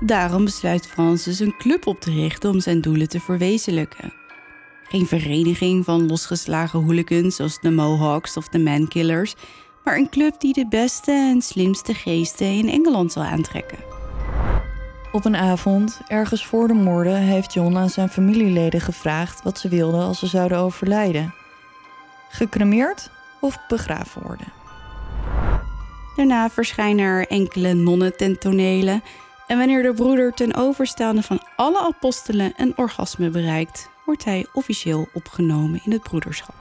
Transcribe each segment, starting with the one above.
Daarom besluit Francis een club op te richten om zijn doelen te verwezenlijken. Geen vereniging van losgeslagen hooligans zoals de Mohawks of de Mankillers, maar een club die de beste en slimste geesten in Engeland zal aantrekken. Op een avond, ergens voor de moorden, heeft John aan zijn familieleden gevraagd wat ze wilden als ze zouden overlijden: gecremeerd of begraven worden. Daarna verschijnen er enkele nonnen ten tonele. En wanneer de broeder ten overstaande van alle apostelen een orgasme bereikt, wordt hij officieel opgenomen in het broederschap.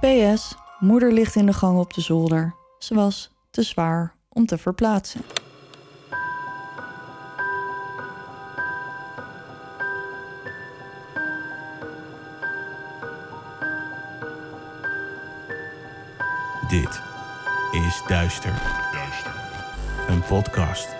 PS, moeder ligt in de gang op de zolder. Ze was te zwaar om te verplaatsen. Dit is Duister. Een podcast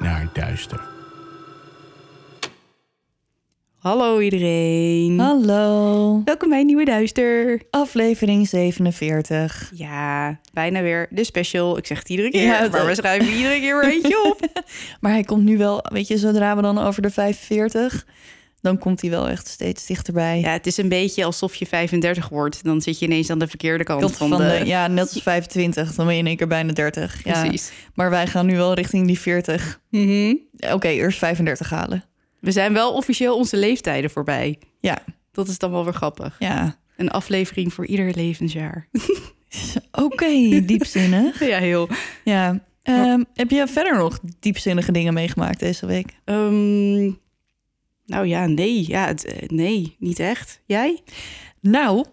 naar duister. Hallo iedereen. Hallo, Welkom bij Nieuwe Duister. aflevering 47. Ja, bijna weer de special. Ik zeg het iedere keer, Ja, maar dat- we schrijven iedere keer weer eentje op. Maar hij komt nu wel, weet je, zodra we dan over de 45, dan komt hij wel echt steeds dichterbij. Ja, het is een beetje alsof je 35 wordt. Dan zit je ineens aan de verkeerde kant Kant van, de... ja, net als 25, dan ben je in één keer bijna 30. Ja. Precies. Maar wij gaan nu wel richting die 40. Mhm. Oké, eerst 35 halen. We zijn wel officieel onze leeftijden voorbij. Ja, Dat is dan wel weer grappig. ja. Een aflevering voor ieder levensjaar. Oké, diepzinnig. ja, heel. Ja. Ehm, heb je verder nog diepzinnige dingen meegemaakt deze week? Ehm, nou ja, nee. Ja, het, eh, nee, niet echt. Jij? Nou,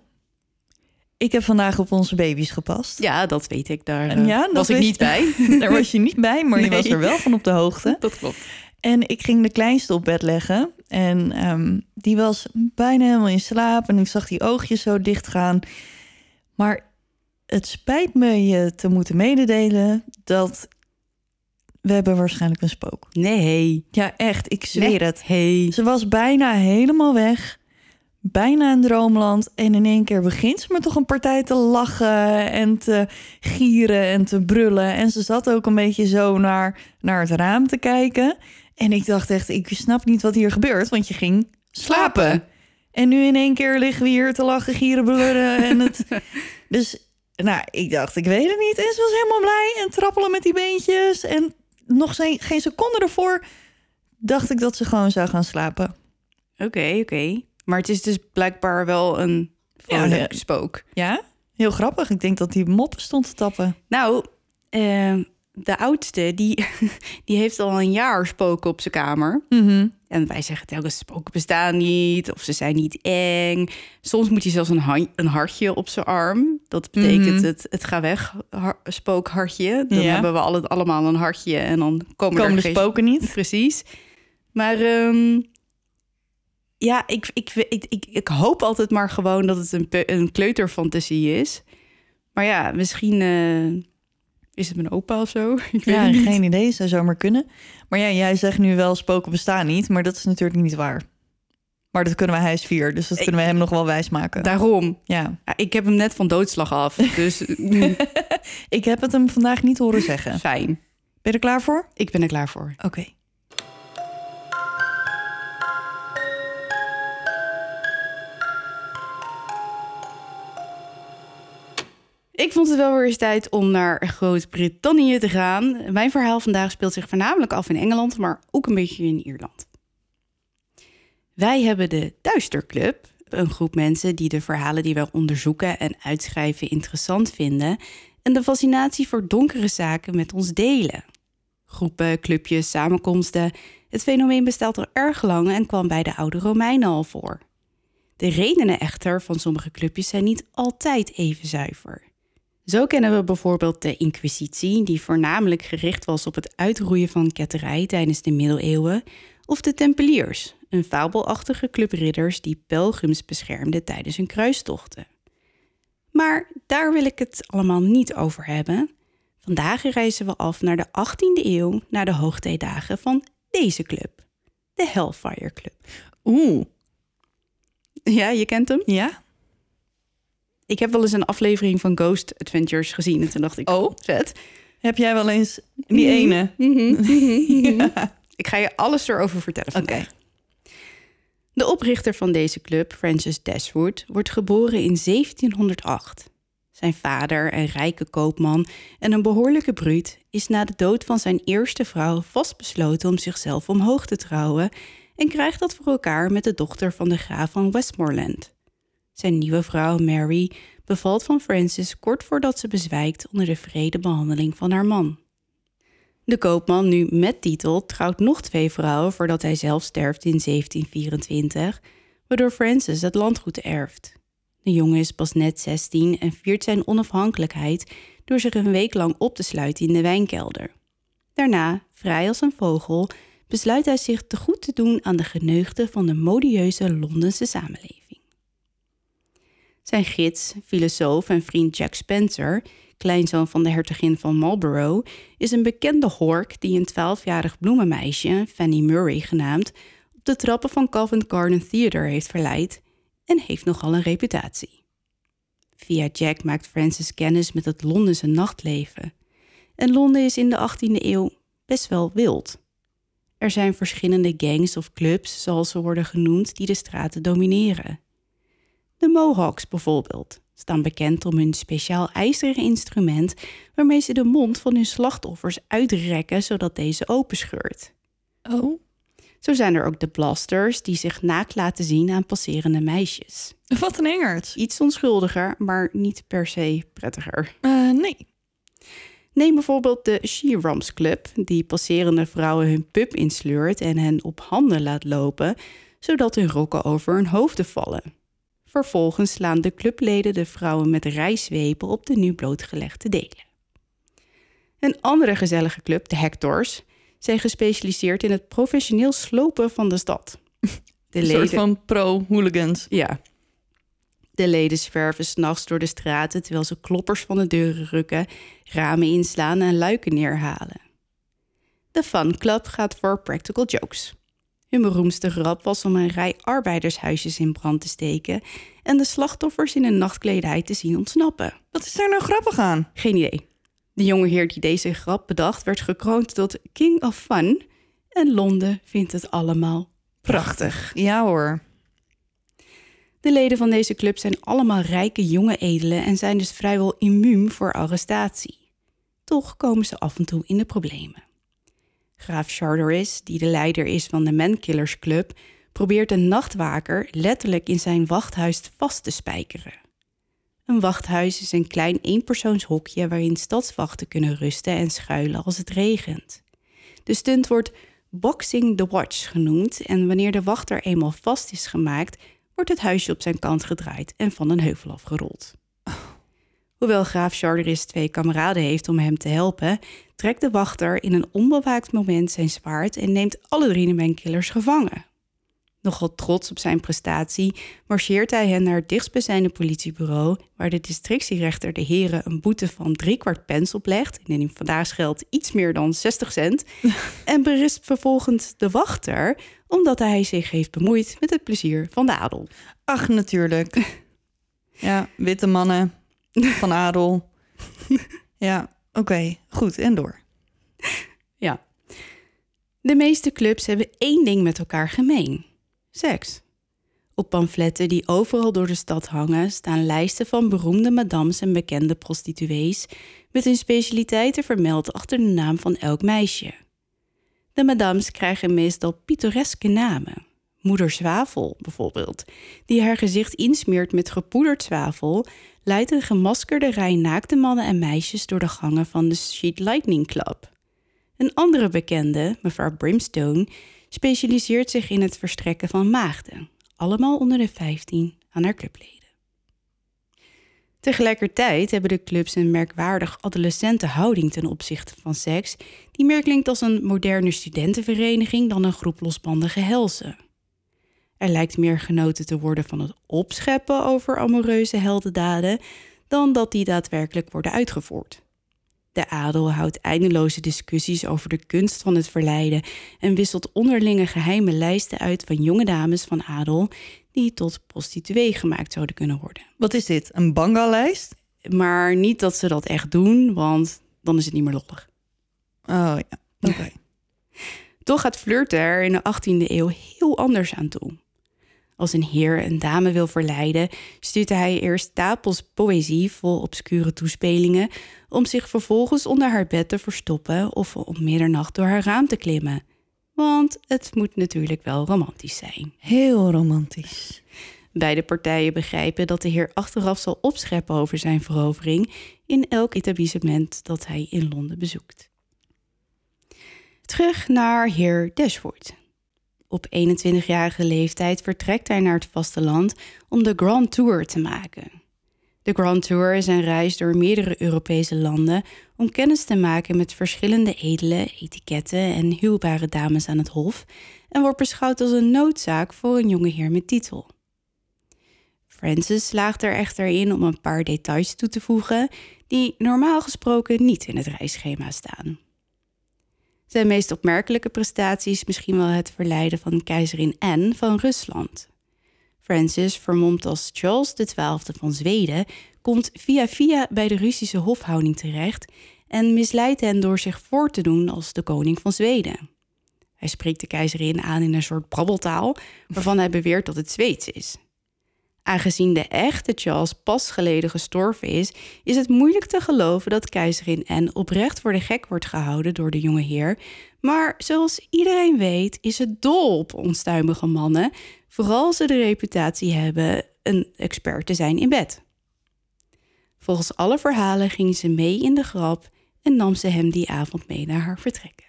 ik heb vandaag op onze baby's gepast. Ja, dat weet ik. Daar eh, ja, was ik niet bij. Daar was je niet bij, maar je was er wel van op de hoogte. dat klopt. En ik ging de kleinste op bed leggen. En ehm, die was bijna helemaal in slaap. En ik zag die oogjes zo dicht gaan. Maar het spijt me je te moeten mededelen dat we hebben waarschijnlijk een spook. Nee. Ja, echt. Ik zweer het. Hey. Ze was bijna helemaal weg. Bijna in droomland. En in één keer begint ze me toch een partij te lachen en te gieren en te brullen. En ze zat ook een beetje zo naar, naar het raam te kijken. En ik dacht echt, ik snap niet wat hier gebeurt, want je ging slapen. En nu in één keer liggen we hier te lachen, gieren, brullen. En het... Dus, nou, ik dacht, ik weet het niet. En ze was helemaal blij en trappelen met die beentjes. En nog geen, geen seconde ervoor dacht ik dat ze gewoon zou gaan slapen. Oké, oké. Maar het is dus blijkbaar wel een vrolijk Ja, spook. Ja, heel grappig. Ik denk dat die mop stond te tappen. Nou, eh, de oudste, die, die heeft al een jaar spoken op zijn kamer. En wij zeggen telkens, spoken bestaan niet, of ze zijn niet eng. Soms moet hij zelfs een, een hartje op zijn arm. Dat betekent Mhm. het, het ga weg har- spookhartje. Dan Ja. hebben we alle, allemaal een hartje en dan komen, Komen er de spoken niet? Precies. Maar ehm, ja, ik, ik, ik, ik, ik hoop altijd maar gewoon dat het een, een kleuterfantasie is. Maar ja, misschien eh, is het mijn opa of zo. Ik weet Ja, niet. geen idee. Zou zomaar kunnen. Maar ja, jij zegt nu wel spoken bestaan niet. Maar dat is natuurlijk niet waar. Maar dat kunnen we, hij is vier. Dus dat kunnen we hem nog wel wijsmaken. Daarom. Ja. Ja, ik heb hem net van doodslag af. Dus mm, Ik heb het hem vandaag niet horen zeggen. fijn. Ben je er klaar voor? Ik ben er klaar voor. Oké. Ik vond het wel weer eens tijd om naar Groot-Brittannië te gaan. Mijn verhaal vandaag speelt zich voornamelijk af in Engeland, maar ook een beetje in Ierland. Wij hebben de Duisterclub, een groep mensen die de verhalen die wij onderzoeken en uitschrijven interessant vinden en de fascinatie voor donkere zaken met ons delen. Groepen, clubjes, samenkomsten. Het fenomeen bestaat al erg lang en kwam bij de oude Romeinen al voor. De redenen echter van sommige clubjes zijn niet altijd even zuiver. Zo kennen we bijvoorbeeld de Inquisitie, die voornamelijk gericht was op het uitroeien van ketterij tijdens de middeleeuwen, of de Tempeliers, een fabelachtige club ridders die pelgrims beschermden tijdens hun kruistochten. Maar daar wil ik het allemaal niet over hebben. Vandaag reizen we af naar de 18e eeuw, naar de hoogtijdagen van deze club, de Hellfire Club. Oeh, Ja, je kent hem? ja? Ik heb wel eens een aflevering van Ghost Adventures gezien en toen dacht ik, Oh. vet. Heb jij wel eens die ene? Ja. Ik ga je alles erover vertellen. Oké. De oprichter van deze club, Francis Dashwood, wordt geboren in 1708. Zijn vader, een rijke koopman en een behoorlijke bruut, is na de dood van zijn eerste vrouw vastbesloten om zichzelf omhoog te trouwen en krijgt dat voor elkaar met de dochter van de graaf van Westmoreland. Zijn nieuwe vrouw Mary bevalt van Francis kort voordat ze bezwijkt onder de vrede behandeling van haar man. De koopman, nu met titel, trouwt nog twee vrouwen voordat hij zelf sterft in 1724, waardoor Francis het landgoed erft. De jongen is pas net 16 en viert zijn onafhankelijkheid door zich een week lang op te sluiten in de wijnkelder. Daarna, vrij als een vogel, besluit hij zich te goed te doen aan de geneugten van de modieuze Londense samenleving. Zijn gids, filosoof en vriend Jack Spencer, kleinzoon van de hertogin van Marlborough, is een bekende hork die een twaalfjarig bloemenmeisje, Fanny Murray genaamd, op de trappen van Covent Garden Theatre heeft verleid en heeft nogal een reputatie. Via Jack maakt Francis kennis met het Londense nachtleven. En Londen is in de 18e eeuw best wel wild. Er zijn verschillende gangs of clubs, zoals ze worden genoemd, die de straten domineren. De Mohawks bijvoorbeeld staan bekend om hun speciaal ijzeren instrument waarmee ze de mond van hun slachtoffers uitrekken zodat deze openscheurt. Oh, Zo zijn er ook de blasters die zich naakt laten zien aan passerende meisjes. wat een engert. Iets onschuldiger, maar niet per se prettiger. Eh, nee. Neem bijvoorbeeld de She-Rams Club, die passerende vrouwen hun pub insleurt en hen op handen laat lopen, zodat hun rokken over hun hoofden vallen. Vervolgens slaan de clubleden de vrouwen met rijzwepen op de nu blootgelegde delen. Een andere gezellige club, de Hectors, zijn gespecialiseerd in het professioneel slopen van de stad. De Een soort van pro-hooligans. ja. De leden zwerven s'nachts door de straten terwijl ze kloppers van de deuren rukken, ramen inslaan en luiken neerhalen. De Fun Club gaat voor practical jokes. Hun beroemdste grap was om een rij arbeidershuisjes in brand te steken en de slachtoffers in een nachtkledij te zien ontsnappen. Wat is daar nou grappig aan? Geen idee. De jonge heer die deze grap bedacht werd gekroond tot King of Fun en Londen vindt het allemaal prachtig. Ja hoor. De leden van deze club zijn allemaal rijke jonge edelen en zijn dus vrijwel immuun voor arrestatie. Toch komen ze af en toe in de problemen. Graaf Charteris, die de leider is van de Mankillers Club, probeert een nachtwaker letterlijk in zijn wachthuis vast te spijkeren. Een wachthuis is een klein eenpersoonshokje waarin stadswachten kunnen rusten en schuilen als het regent. De stunt wordt Boxing the Watch genoemd en wanneer de wachter eenmaal vast is gemaakt, wordt het huisje op zijn kant gedraaid en van een heuvel afgerold. Hoewel graaf Charteris twee kameraden heeft om hem te helpen, trekt de wachter in een onbewaakt moment zijn zwaard en neemt alle drie de mankillers gevangen. Nogal trots op zijn prestatie marcheert hij hen naar het dichtstbijzijnde politiebureau, waar de districtierechter de heren een boete van drie kwart pence oplegt, en in vandaag geldt iets meer dan 60 cent, en berispt vervolgens de wachter omdat hij zich heeft bemoeid met het plezier van de adel. Ach, natuurlijk. Ja, witte mannen van adel. Ja, oké. Goed, en door. Ja. De meeste clubs hebben één ding met elkaar gemeen: seks. Op pamfletten die overal door de stad hangen staan lijsten van beroemde madams en bekende prostituees met hun specialiteiten vermeld achter de naam van elk meisje. De madams krijgen meestal pittoreske namen. Moeder Zwavel bijvoorbeeld, die haar gezicht insmeert met gepoederd zwavel, leidt een gemaskerde rij naakte mannen en meisjes door de gangen van de Sheet Lightning Club. Een andere bekende, mevrouw Brimstone, specialiseert zich in het verstrekken van maagden, allemaal onder de 15 aan haar clubleden. Tegelijkertijd hebben de clubs een merkwaardig adolescente houding ten opzichte van seks, die meer klinkt als een moderne studentenvereniging dan een groep losbandige helzen. Er lijkt meer genoten te worden van het opscheppen over amoureuze heldendaden dan dat die daadwerkelijk worden uitgevoerd. De adel houdt eindeloze discussies over de kunst van het verleiden en wisselt onderlinge geheime lijsten uit van jonge dames van adel die tot prostituee gemaakt zouden kunnen worden. Wat is dit? Een banga-lijst? Maar niet dat ze dat echt doen, want dan is het niet meer lollig. Oh ja, oké. Toch gaat flirten er in de 18e eeuw heel anders aan toe. Als een heer een dame wil verleiden, stuurt hij eerst stapels poëzie vol obscure toespelingen, om zich vervolgens onder haar bed te verstoppen of om middernacht door haar raam te klimmen. Want het moet natuurlijk wel romantisch zijn. Heel romantisch. Beide partijen begrijpen dat de heer achteraf zal opscheppen over zijn verovering in elk etablissement dat hij in Londen bezoekt. Terug naar heer Dashwood. Op 21-jarige leeftijd vertrekt hij naar het vasteland om de Grand Tour te maken. De Grand Tour is een reis door meerdere Europese landen om kennis te maken met verschillende edele, etiketten en huwbare dames aan het hof en wordt beschouwd als een noodzaak voor een jonge heer met titel. Francis slaagt er echter in om een paar details toe te voegen die normaal gesproken niet in het reisschema staan. Zijn meest opmerkelijke prestatie is misschien wel het verleiden van keizerin Anne van Rusland. Francis, vermomd als Charles XII van Zweden, komt via via bij de Russische hofhouding terecht en misleidt hen door zich voor te doen als de koning van Zweden. Hij spreekt de keizerin aan in een soort brabbeltaal, waarvan hij beweert dat het Zweeds is. Aangezien de echte Charles pas geleden gestorven is, is het moeilijk te geloven dat keizerin Anne oprecht voor de gek wordt gehouden door de jonge heer. Maar zoals iedereen weet, is het dol op onstuimige mannen, vooral ze de reputatie hebben een expert te zijn in bed. Volgens alle verhalen ging ze mee in de grap en nam ze hem die avond mee naar haar vertrekken.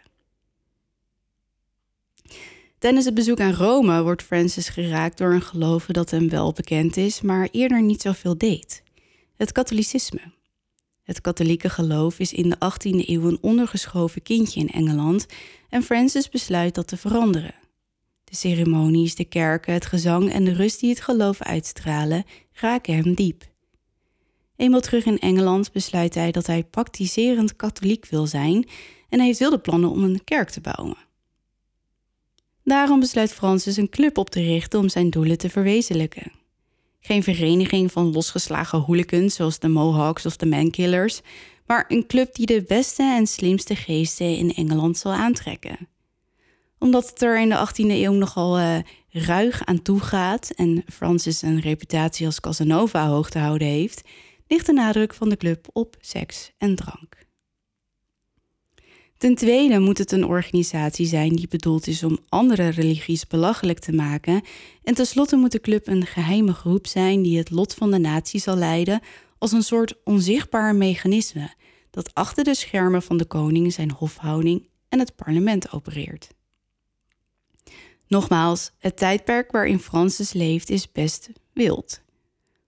Tijdens het bezoek aan Rome wordt Francis geraakt door een geloven dat hem wel bekend is, maar eerder niet zoveel deed: het katholicisme. Het katholieke geloof is in de 18e eeuw een ondergeschoven kindje in Engeland en Francis besluit dat te veranderen. De ceremonies, de kerken, het gezang en de rust die het geloof uitstralen raken hem diep. Eenmaal terug in Engeland besluit hij dat hij praktiserend katholiek wil zijn en hij heeft wilde plannen om een kerk te bouwen. Daarom besluit Francis een club op te richten om zijn doelen te verwezenlijken. Geen vereniging van losgeslagen hooligans zoals de Mohawks of de Mankillers, maar een club die de beste en slimste geesten in Engeland zal aantrekken. Omdat het er in de 18e eeuw nogal uh, ruig aan toe gaat en Francis een reputatie als Casanova hoog te houden heeft, ligt de nadruk van de club op seks en drank. Ten tweede moet het een organisatie zijn die bedoeld is om andere religies belachelijk te maken. En tenslotte moet de club een geheime groep zijn die het lot van de natie zal leiden als een soort onzichtbaar mechanisme dat achter de schermen van de koning, zijn hofhouding en het parlement opereert. Nogmaals, het tijdperk waarin Francis leeft is best wild.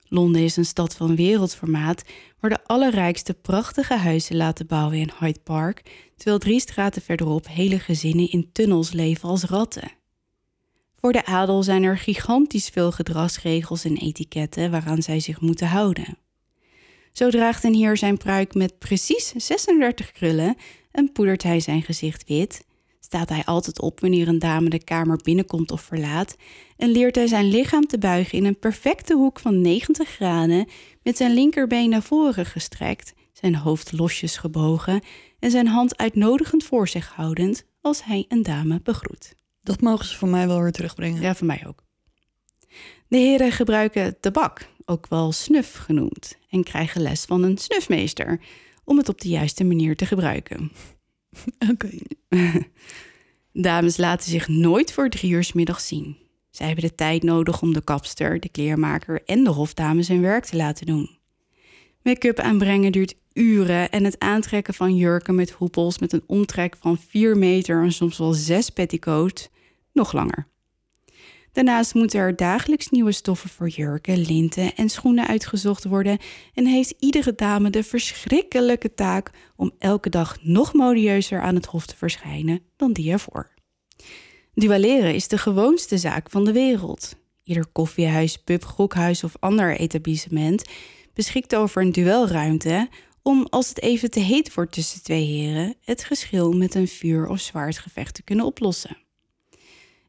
Londen is een stad van wereldformaat waar de allerrijkste prachtige huizen laten bouwen in Hyde Park, terwijl drie straten verderop hele gezinnen in tunnels leven als ratten. Voor de adel zijn er gigantisch veel gedragsregels en etiketten waaraan zij zich moeten houden. Zo draagt een heer zijn pruik met precies 36 krullen en poedert hij zijn gezicht wit, staat hij altijd op wanneer een dame de kamer binnenkomt of verlaat en leert hij zijn lichaam te buigen in een perfecte hoek van 90 graden met zijn linkerbeen naar voren gestrekt, zijn hoofd losjes gebogen en zijn hand uitnodigend voor zich houdend als hij een dame begroet. Dat mogen ze voor mij wel weer terugbrengen. Ja, voor mij ook. De heren gebruiken tabak, ook wel snuf genoemd, en krijgen les van een snufmeester om het op de juiste manier te gebruiken. Oké. Dames laten zich nooit voor drie uur middag zien. Zij hebben de tijd nodig om de kapster, de kleermaker en de hofdames hun werk te laten doen. Make-up aanbrengen duurt uren en het aantrekken van jurken met hoepels met een omtrek van 4 meter en soms wel 6 petticoats nog langer. Daarnaast moeten er dagelijks nieuwe stoffen voor jurken, linten en schoenen uitgezocht worden en heeft iedere dame de verschrikkelijke taak om elke dag nog modieuzer aan het hof te verschijnen dan die ervoor. Duelleren is de gewoonste zaak van de wereld. Ieder koffiehuis, pub, gokhuis of ander etablissement beschikt over een duelruimte om, als het even te heet wordt tussen twee heren, het geschil met een vuur- of zwaardgevecht te kunnen oplossen.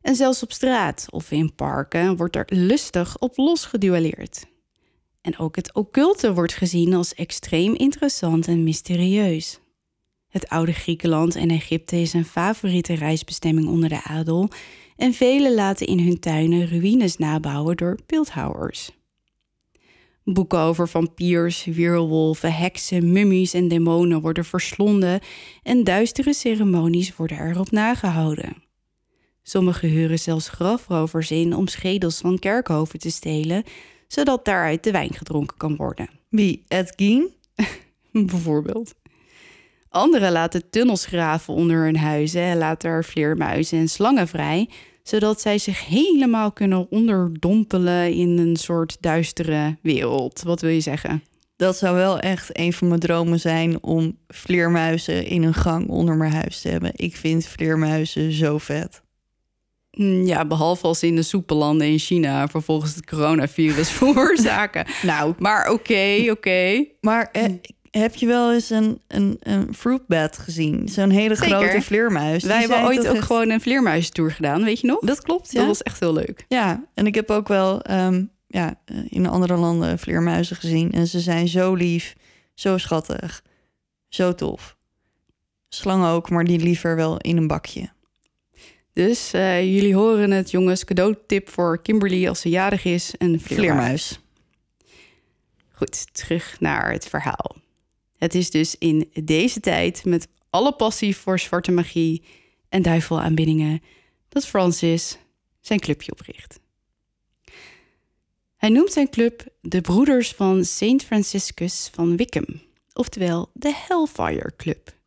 En zelfs op straat of in parken wordt er lustig op los geduelleerd. En ook het occulte wordt gezien als extreem interessant en mysterieus. Het oude Griekenland en Egypte is een favoriete reisbestemming onder de adel en velen laten in hun tuinen ruïnes nabouwen door beeldhouwers. Boeken over vampiers, weerwolven, heksen, mummies en demonen worden verslonden en duistere ceremonies worden erop nagehouden. Sommigen huren zelfs grafrovers in om schedels van kerkhoven te stelen, zodat daaruit de wijn gedronken kan worden. Wie? Ed Gein? Bijvoorbeeld. Anderen laten tunnels graven onder hun huizen en laten er vleermuizen en slangen vrij, zodat zij zich helemaal kunnen onderdompelen in een soort duistere wereld. Wat wil je zeggen? Dat zou wel echt een van mijn dromen zijn om vleermuizen in een gang onder mijn huis te hebben. Ik vind vleermuizen zo vet. Mm, Ja, behalve als in de soepelanden in China vervolgens het coronavirus veroorzaken. Nou, Maar oké, oké. maar eh, heb je wel eens een, een, een fruitbat gezien? Zo'n hele Zeker. grote vleermuis. Wij hebben ooit ook gewoon een vleermuizentour gedaan, weet je nog? Dat klopt, ja. Dat was echt heel leuk. Ja, en ik heb ook wel ehm, ja, eh, in andere landen vleermuizen gezien. En ze zijn zo lief, zo schattig, zo tof. Slangen ook, maar die liever wel in een bakje. Dus eh, jullie horen het, jongens. Cadeautip voor Kimberly als ze jarig is. Een vleermuis. Goed, terug naar het verhaal. Het is dus in deze tijd met alle passie voor zwarte magie en duivelaanbiddingen dat Francis zijn clubje opricht. Hij noemt zijn club de Broeders van Saint Franciscus van Wickham, oftewel de Hellfire Club.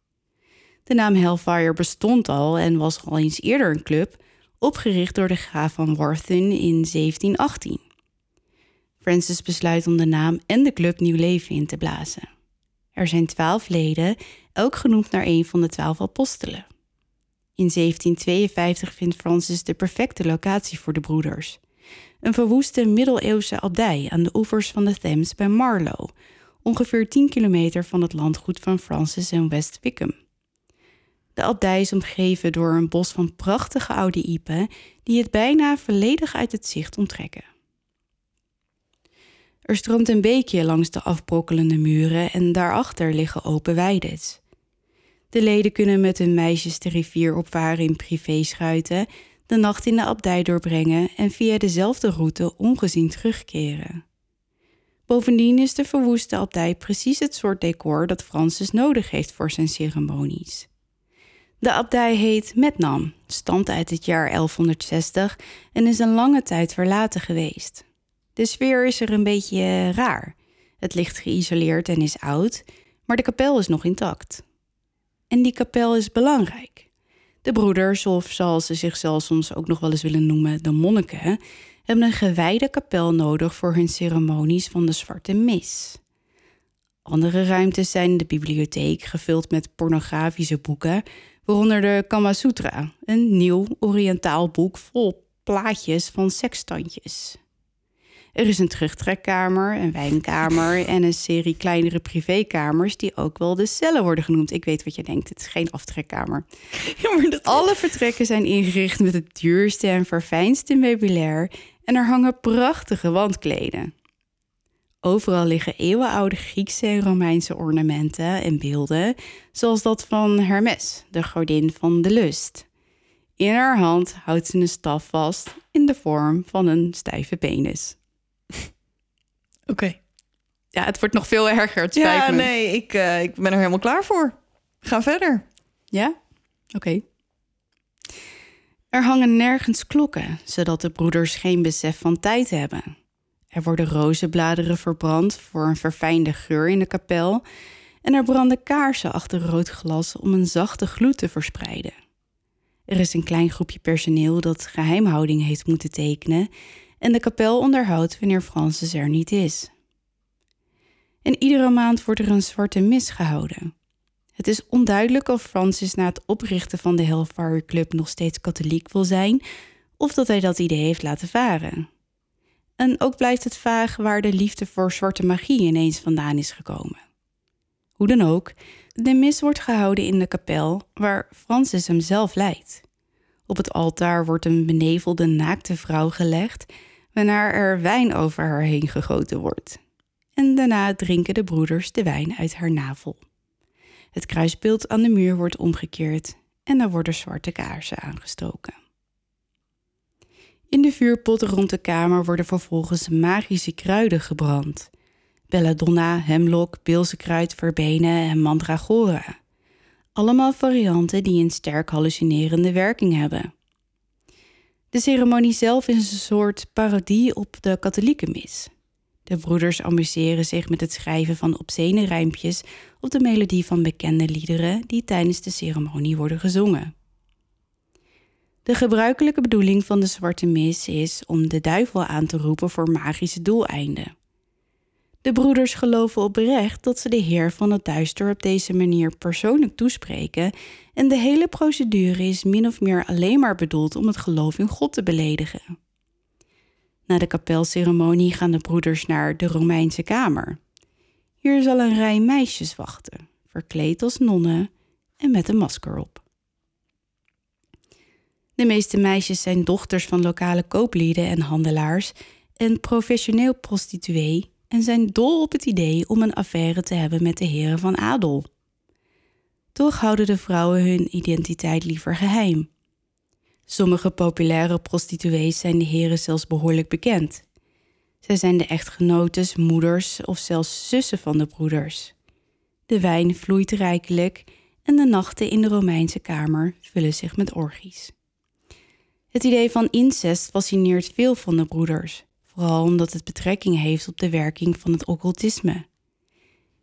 De naam Hellfire bestond al en was al eens eerder een club, opgericht door de graaf van Warthun in 1718. Francis besluit om de naam en de club nieuw leven in te blazen. Er zijn twaalf leden, elk genoemd naar een van de twaalf apostelen. In 1752 vindt Francis de perfecte locatie voor de broeders. Een verwoeste middeleeuwse abdij aan de oevers van de Thames bij Marlow, ongeveer 10 kilometer van het landgoed van Francis en West Wickham. De abdij is omgeven door een bos van prachtige oude iepen die het bijna volledig uit het zicht onttrekken. Er stroomt een beekje langs de afbrokkelende muren en daarachter liggen open weides. De leden kunnen met hun meisjes de rivier opvaren in privéschuiten, de nacht in de abdij doorbrengen en via dezelfde route ongezien terugkeren. Bovendien is de verwoeste abdij precies het soort decor dat Francis nodig heeft voor zijn ceremonies. De abdij heet Metnam, stamt uit het jaar 1160 en is een lange tijd verlaten geweest. De sfeer is er een beetje eh, raar. Het ligt geïsoleerd en is oud, maar de kapel is nog intact. En die kapel is belangrijk. De broeders, of zoals ze zichzelf soms ook nog wel eens willen noemen, de monniken, hebben een gewijde kapel nodig voor hun ceremonies van de Zwarte Mis. Andere ruimtes zijn de bibliotheek, gevuld met pornografische boeken, waaronder de Kama Sutra, een nieuw Oriëntaal boek vol plaatjes van seksstandjes. Er is een terugtrekkamer, een wijnkamer en een serie kleinere privékamers die ook wel de cellen worden genoemd. Ik weet wat je denkt, het is geen aftrekkamer. Ja, maar dat... Alle vertrekken zijn ingericht met het duurste en verfijnste meubilair en er hangen prachtige wandkleden. Overal liggen eeuwenoude Griekse en Romeinse ornamenten en beelden, zoals dat van Hermes, de godin van de lust. In haar hand houdt ze een staf vast in de vorm van een stijve penis. Oké. Ja, het wordt nog veel erger, het Ja, me. nee, ik, eh, ik ben er helemaal klaar voor. Ga verder. Ja? Oké. Er hangen nergens klokken, zodat de broeders geen besef van tijd hebben. Er worden rozenbladeren verbrand voor een verfijnde geur in de kapel en er branden kaarsen achter rood glas om een zachte gloed te verspreiden. Er is een klein groepje personeel dat geheimhouding heeft moeten tekenen en de kapel onderhoudt wanneer Francis er niet is. En iedere maand wordt er een zwarte mis gehouden. Het is onduidelijk of Francis na het oprichten van de Hellfire Club nog steeds katholiek wil zijn of dat hij dat idee heeft laten varen. En ook blijft het vaag waar de liefde voor zwarte magie ineens vandaan is gekomen. Hoe dan ook, de mis wordt gehouden in de kapel waar Francis hem zelf leidt. Op het altaar wordt een benevelde naakte vrouw gelegd, waarna er wijn over haar heen gegoten wordt. En daarna drinken de broeders de wijn uit haar navel. Het kruisbeeld aan de muur wordt omgekeerd en er worden zwarte kaarsen aangestoken. In de vuurpotten rond de kamer worden vervolgens magische kruiden gebrand. Belladonna, hemlock, bilzekruid, verbenen en mandragora. Allemaal varianten die een sterk hallucinerende werking hebben. De ceremonie zelf is een soort parodie op de katholieke mis. De broeders amuseren zich met het schrijven van obscene rijmpjes op de melodie van bekende liederen die tijdens de ceremonie worden gezongen. De gebruikelijke bedoeling van de zwarte mis is om de duivel aan te roepen voor magische doeleinden. De broeders geloven oprecht dat ze de Heer van het Duister op deze manier persoonlijk toespreken en de hele procedure is min of meer alleen maar bedoeld om het geloof in God te beledigen. Na de kapelceremonie gaan de broeders naar de Romeinse kamer. Hier zal een rij meisjes wachten, verkleed als nonnen en met een masker op. De meeste meisjes zijn dochters van lokale kooplieden en handelaars en professioneel prostituee en zijn dol op het idee om een affaire te hebben met de heren van adel. Toch houden de vrouwen hun identiteit liever geheim. Sommige populaire prostituees zijn de heren zelfs behoorlijk bekend. Zij zijn de echtgenotes, moeders of zelfs zussen van de broeders. De wijn vloeit rijkelijk en de nachten in de Romeinse kamer vullen zich met orgies. Het idee van incest fascineert veel van de broeders, vooral omdat het betrekking heeft op de werking van het occultisme.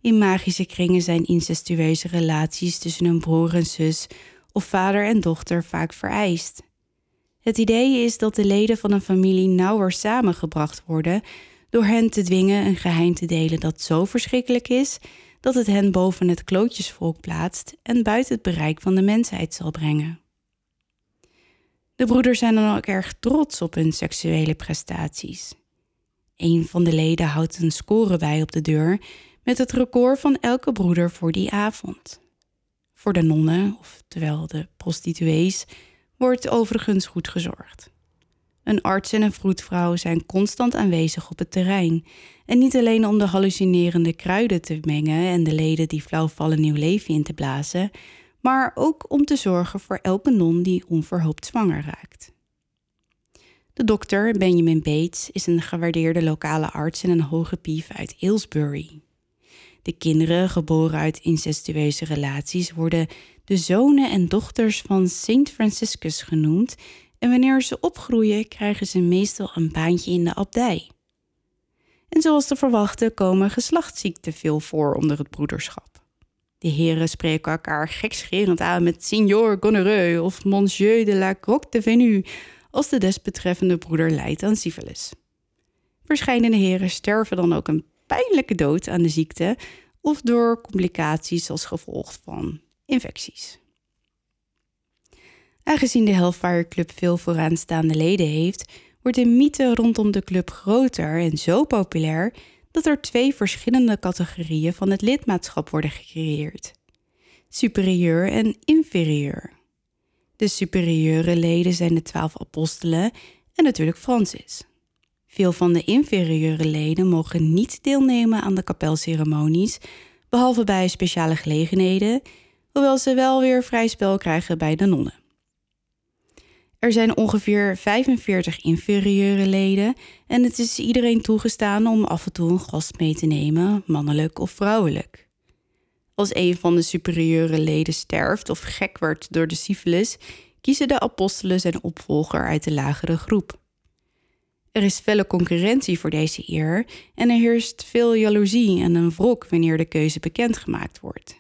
In magische kringen zijn incestueuze relaties tussen een broer en zus of vader en dochter vaak vereist. Het idee is dat de leden van een familie nauwer samengebracht worden door hen te dwingen een geheim te delen dat zo verschrikkelijk is dat het hen boven het klootjesvolk plaatst en buiten het bereik van de mensheid zal brengen. De broeders zijn dan ook erg trots op hun seksuele prestaties. Een van de leden houdt een score bij op de deur met het record van elke broeder voor die avond. Voor de nonnen, oftewel de prostituees, wordt overigens goed gezorgd. Een arts en een vroedvrouw zijn constant aanwezig op het terrein. En niet alleen om de hallucinerende kruiden te mengen en de leden die flauw vallen nieuw leven in te blazen, maar ook om te zorgen voor elke non die onverhoopt zwanger raakt. De dokter, Benjamin Bates, is een gewaardeerde lokale arts en een hoge pief uit Aylesbury. De kinderen, geboren uit incestueuze relaties, worden de zonen en dochters van Saint Franciscus genoemd en wanneer ze opgroeien krijgen ze meestal een baantje in de abdij. En zoals te verwachten komen geslachtsziekten veel voor onder het broederschap. De heren spreken elkaar gekscherend aan met Signor Gonorreu of Monsieur de la Croque de Venu als de desbetreffende broeder lijdt aan syphilis. Verscheidene heren sterven dan ook een pijnlijke dood aan de ziekte of door complicaties als gevolg van infecties. Aangezien de Hellfire Club veel vooraanstaande leden heeft, wordt de mythe rondom de club groter en zo populair dat er twee verschillende categorieën van het lidmaatschap worden gecreëerd: superieur en inferieur. De superieure leden zijn de twaalf apostelen en natuurlijk Francis. Veel van de inferieure leden mogen niet deelnemen aan de kapelceremonies, behalve bij speciale gelegenheden, hoewel ze wel weer vrij spel krijgen bij de nonnen. Er zijn ongeveer 45 inferieure leden en het is iedereen toegestaan om af en toe een gast mee te nemen, mannelijk of vrouwelijk. Als een van de superieure leden sterft of gek wordt door de syfilis, kiezen de apostelen zijn opvolger uit de lagere groep. Er is felle concurrentie voor deze eer en er heerst veel jaloezie en een wrok wanneer de keuze bekendgemaakt wordt.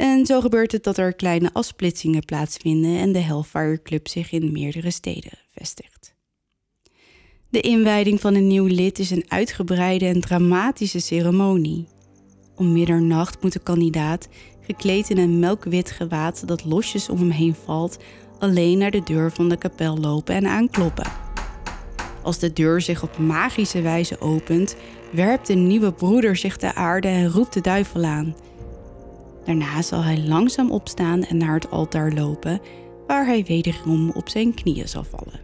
En zo gebeurt het dat er kleine afsplitsingen plaatsvinden en de Hellfire Club zich in meerdere steden vestigt. De inwijding van een nieuw lid is een uitgebreide en dramatische ceremonie. Om middernacht moet de kandidaat, gekleed in een melkwit gewaad dat losjes om hem heen valt, alleen naar de deur van de kapel lopen en aankloppen. Als de deur zich op magische wijze opent, werpt de nieuwe broeder zich ter aarde en roept de duivel aan. Daarna zal hij langzaam opstaan en naar het altaar lopen, waar hij wederom op zijn knieën zal vallen.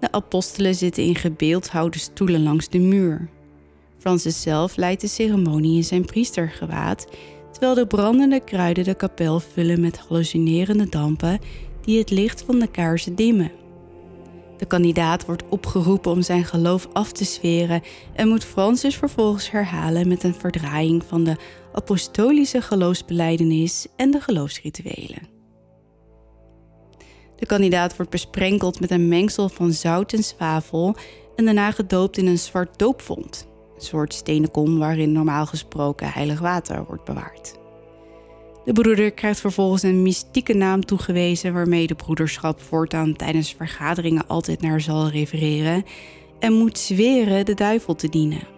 De apostelen zitten in gebeeldhouwde stoelen langs de muur. Francis zelf leidt de ceremonie in zijn priestergewaad, terwijl de brandende kruiden de kapel vullen met hallucinerende dampen die het licht van de kaarsen dimmen. De kandidaat wordt opgeroepen om zijn geloof af te sferen en moet Francis vervolgens herhalen met een verdraaiing van de apostolische geloofsbeleidenis en de geloofsrituelen. De kandidaat wordt besprenkeld met een mengsel van zout en zwavel en daarna gedoopt in een zwart doopvond, een soort stenen kom waarin normaal gesproken heilig water wordt bewaard. De broeder krijgt vervolgens een mystieke naam toegewezen waarmee de broederschap voortaan tijdens vergaderingen altijd naar zal refereren en moet zweren de duivel te dienen.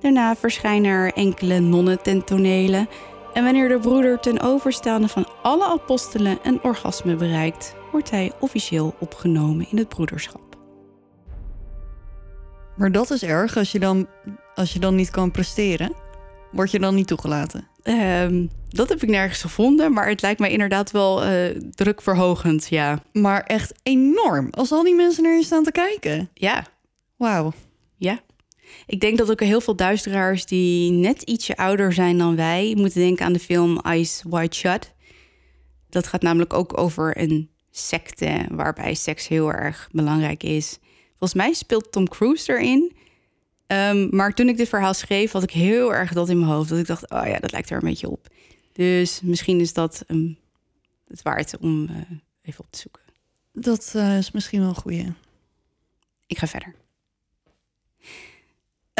Daarna verschijnen er enkele nonnen ten tonele en wanneer de broeder ten overstaande van alle apostelen een orgasme bereikt, wordt hij officieel opgenomen in het broederschap. Maar dat is erg als je dan, als je dan niet kan presteren. Word je dan niet toegelaten? Ehm, dat heb ik nergens gevonden, maar het lijkt mij inderdaad wel uh, drukverhogend, ja. Maar echt enorm. Als al die mensen naar je staan te kijken. Ja. Wauw. Ja. Ik denk dat ook heel veel duisteraars die net ietsje ouder zijn dan wij... moeten denken aan de film Eyes Wide Shut. Dat gaat namelijk ook over een secte waarbij seks heel erg belangrijk is. Volgens mij speelt Tom Cruise erin... Um, maar toen ik dit verhaal schreef, had ik heel erg dat in mijn hoofd. Dat ik dacht, oh ja, dat lijkt er een beetje op. Dus misschien is dat um, het waard om uh, even op te zoeken. Dat uh, is misschien wel een goeie. Ik ga verder.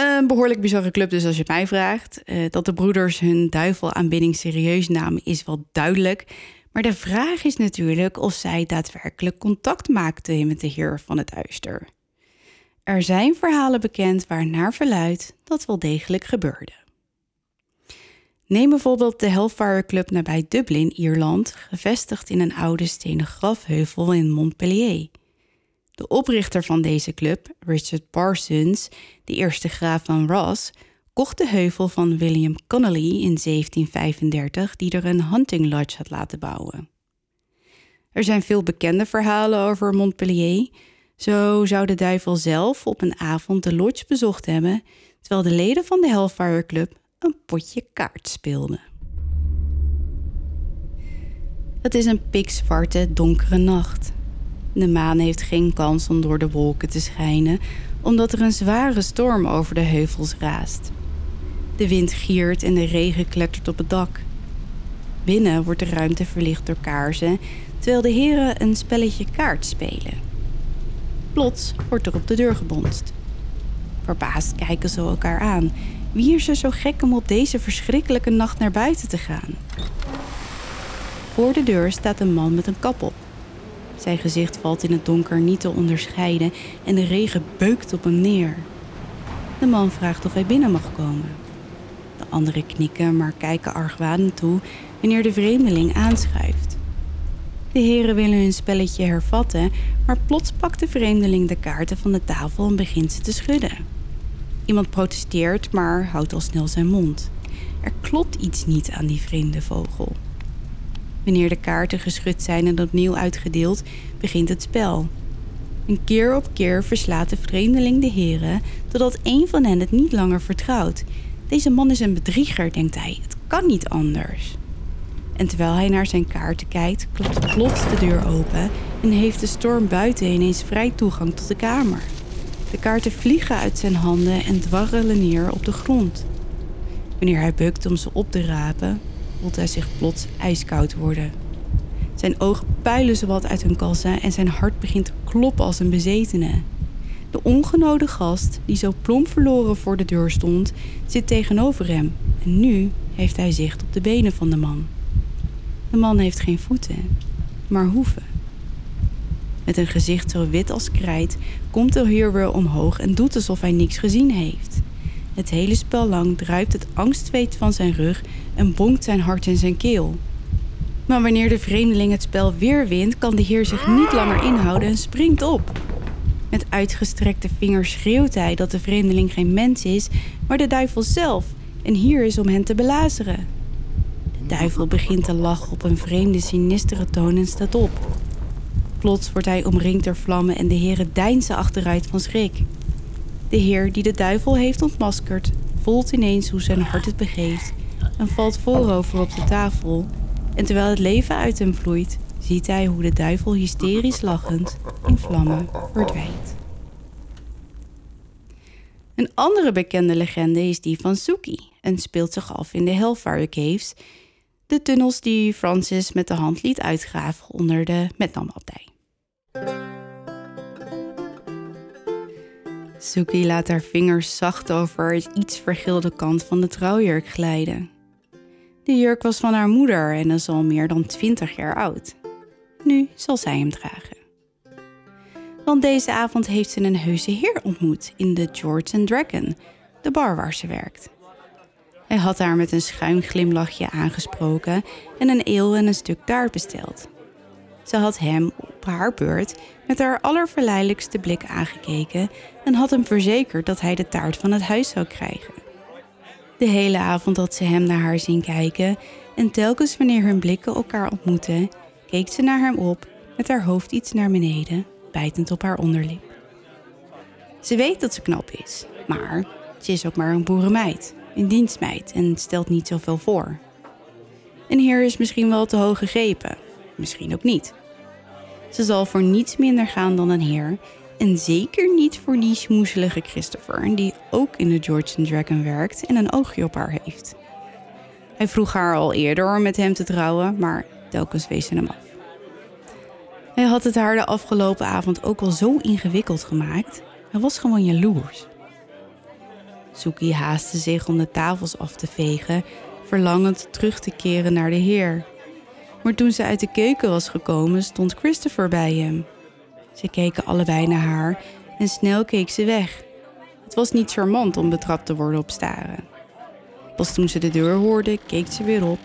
Een behoorlijk bizarre club dus als je mij vraagt. Uh, dat de broeders hun duivelaanbidding serieus namen is wel duidelijk. Maar de vraag is natuurlijk of zij daadwerkelijk contact maakten met de heer van het duister. Er zijn verhalen bekend waar naar verluidt dat wel degelijk gebeurde. Neem bijvoorbeeld de Hellfire Club nabij Dublin, Ierland, gevestigd in een oude stenen grafheuvel in Montpellier. De oprichter van deze club, Richard Parsons, de eerste graaf van Ross, kocht de heuvel van William Connolly in 1735, die er een hunting lodge had laten bouwen. Er zijn veel bekende verhalen over Montpellier, zo zou de duivel zelf op een avond de lodge bezocht hebben, terwijl de leden van de Hellfire Club een potje kaart speelden. Het is een pikzwarte, donkere nacht. De maan heeft geen kans om door de wolken te schijnen, omdat er een zware storm over de heuvels raast. De wind giert en de regen klettert op het dak. Binnen wordt de ruimte verlicht door kaarsen, terwijl de heren een spelletje kaart spelen. Plots wordt er op de deur gebonst. Verbaasd kijken ze elkaar aan. Wie is er zo gek om op deze verschrikkelijke nacht naar buiten te gaan? Voor de deur staat een man met een kap op. Zijn gezicht valt in het donker niet te onderscheiden en de regen beukt op hem neer. De man vraagt of hij binnen mag komen. De anderen knikken, maar kijken argwanend toe wanneer de vreemdeling aanschuift. De heren willen hun spelletje hervatten, maar plots pakt de vreemdeling de kaarten van de tafel en begint ze te schudden. Iemand protesteert, maar houdt al snel zijn mond. Er klopt iets niet aan die vreemde vogel. Wanneer de kaarten geschud zijn en opnieuw uitgedeeld, begint het spel. Een keer op keer verslaat de vreemdeling de heren, totdat een van hen het niet langer vertrouwt. Deze man is een bedrieger, denkt hij. Het kan niet anders. En terwijl hij naar zijn kaarten kijkt, klopt plots de deur open en heeft de storm buiten ineens vrij toegang tot de kamer. De kaarten vliegen uit zijn handen en dwarrelen neer op de grond. Wanneer hij bukt om ze op te rapen, voelt hij zich plots ijskoud worden. Zijn ogen puilen zowat uit hun kassen en zijn hart begint te kloppen als een bezetene. De ongenode gast, die zo plomp verloren voor de deur stond, zit tegenover hem en nu heeft hij zicht op de benen van de man. De man heeft geen voeten, maar hoeven. Met een gezicht zo wit als krijt komt de heer weer omhoog en doet alsof hij niks gezien heeft. Het hele spel lang druipt het angstzweet van zijn rug en bonkt zijn hart in zijn keel. Maar wanneer de vreemdeling het spel weer wint, kan de heer zich niet langer inhouden en springt op. Met uitgestrekte vingers schreeuwt hij dat de vreemdeling geen mens is, maar de duivel zelf en hier is om hen te belazeren. De duivel begint te lachen op een vreemde, sinistere toon en staat op. Plots wordt hij omringd door vlammen en de heren deinzen achteruit van schrik. De heer die de duivel heeft ontmaskerd, voelt ineens hoe zijn hart het begeeft en valt voorover op de tafel. En terwijl het leven uit hem vloeit, ziet hij hoe de duivel hysterisch lachend in vlammen verdwijnt. Een andere bekende legende is die van Suki en speelt zich af in de Hellfire Caves, de tunnels die Francis met de hand liet uitgraven onder de Metnam-abdij. Suki laat haar vingers zacht over het iets vergilde kant van de trouwjurk glijden. De jurk was van haar moeder en is al meer dan twintig jaar oud. Nu zal zij hem dragen. Want deze avond heeft ze een heuse heer ontmoet in de George and Dragon, de bar waar ze werkt. Hij had haar met een schuin glimlachje aangesproken en een eel en een stuk taart besteld. Ze had hem op haar beurt met haar allerverleidelijkste blik aangekeken en had hem verzekerd dat hij de taart van het huis zou krijgen. De hele avond had ze hem naar haar zien kijken en telkens wanneer hun blikken elkaar ontmoetten, keek ze naar hem op met haar hoofd iets naar beneden, bijtend op haar onderlip. Ze weet dat ze knap is, maar ze is ook maar een boerenmeid, een dienstmeid en stelt niet zoveel voor. Een heer is misschien wel te hoog gegrepen, misschien ook niet. Ze zal voor niets minder gaan dan een heer. En zeker niet voor die smoezelige Christopher, die ook in de George and Dragon werkt en een oogje op haar heeft. Hij vroeg haar al eerder om met hem te trouwen, maar telkens wees ze hem af. Hij had het haar de afgelopen avond ook al zo ingewikkeld gemaakt. Hij was gewoon jaloers. Suki haastte zich om de tafels af te vegen, verlangend terug te keren naar de heer. Maar toen ze uit de keuken was gekomen, stond Christopher bij hem. Ze keken allebei naar haar en snel keek ze weg. Het was niet charmant om betrapt te worden op staren. Pas toen ze de deur hoorde, keek ze weer op,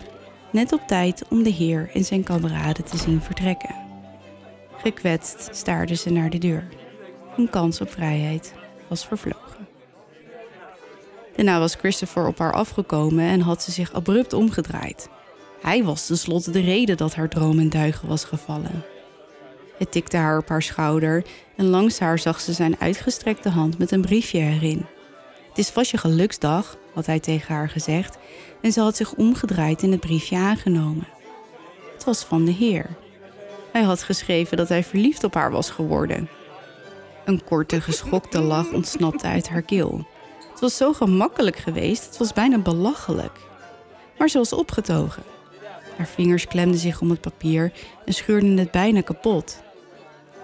net op tijd om de heer en zijn kameraden te zien vertrekken. Gekwetst staarde ze naar de deur. Een kans op vrijheid was vervlogen. Daarna was Christopher op haar afgekomen en had ze zich abrupt omgedraaid. Hij was tenslotte de reden dat haar droom in duigen was gevallen. Het tikte haar op haar schouder en langs haar zag ze zijn uitgestrekte hand met een briefje erin. Het is vast je geluksdag, had hij tegen haar gezegd, en ze had zich omgedraaid en het briefje aangenomen. Het was van de Heer. Hij had geschreven dat hij verliefd op haar was geworden. Een korte, geschokte lach ontsnapte uit haar keel. Het was zo gemakkelijk geweest, het was bijna belachelijk. Maar ze was opgetogen. Haar vingers klemden zich om het papier en scheurden het bijna kapot.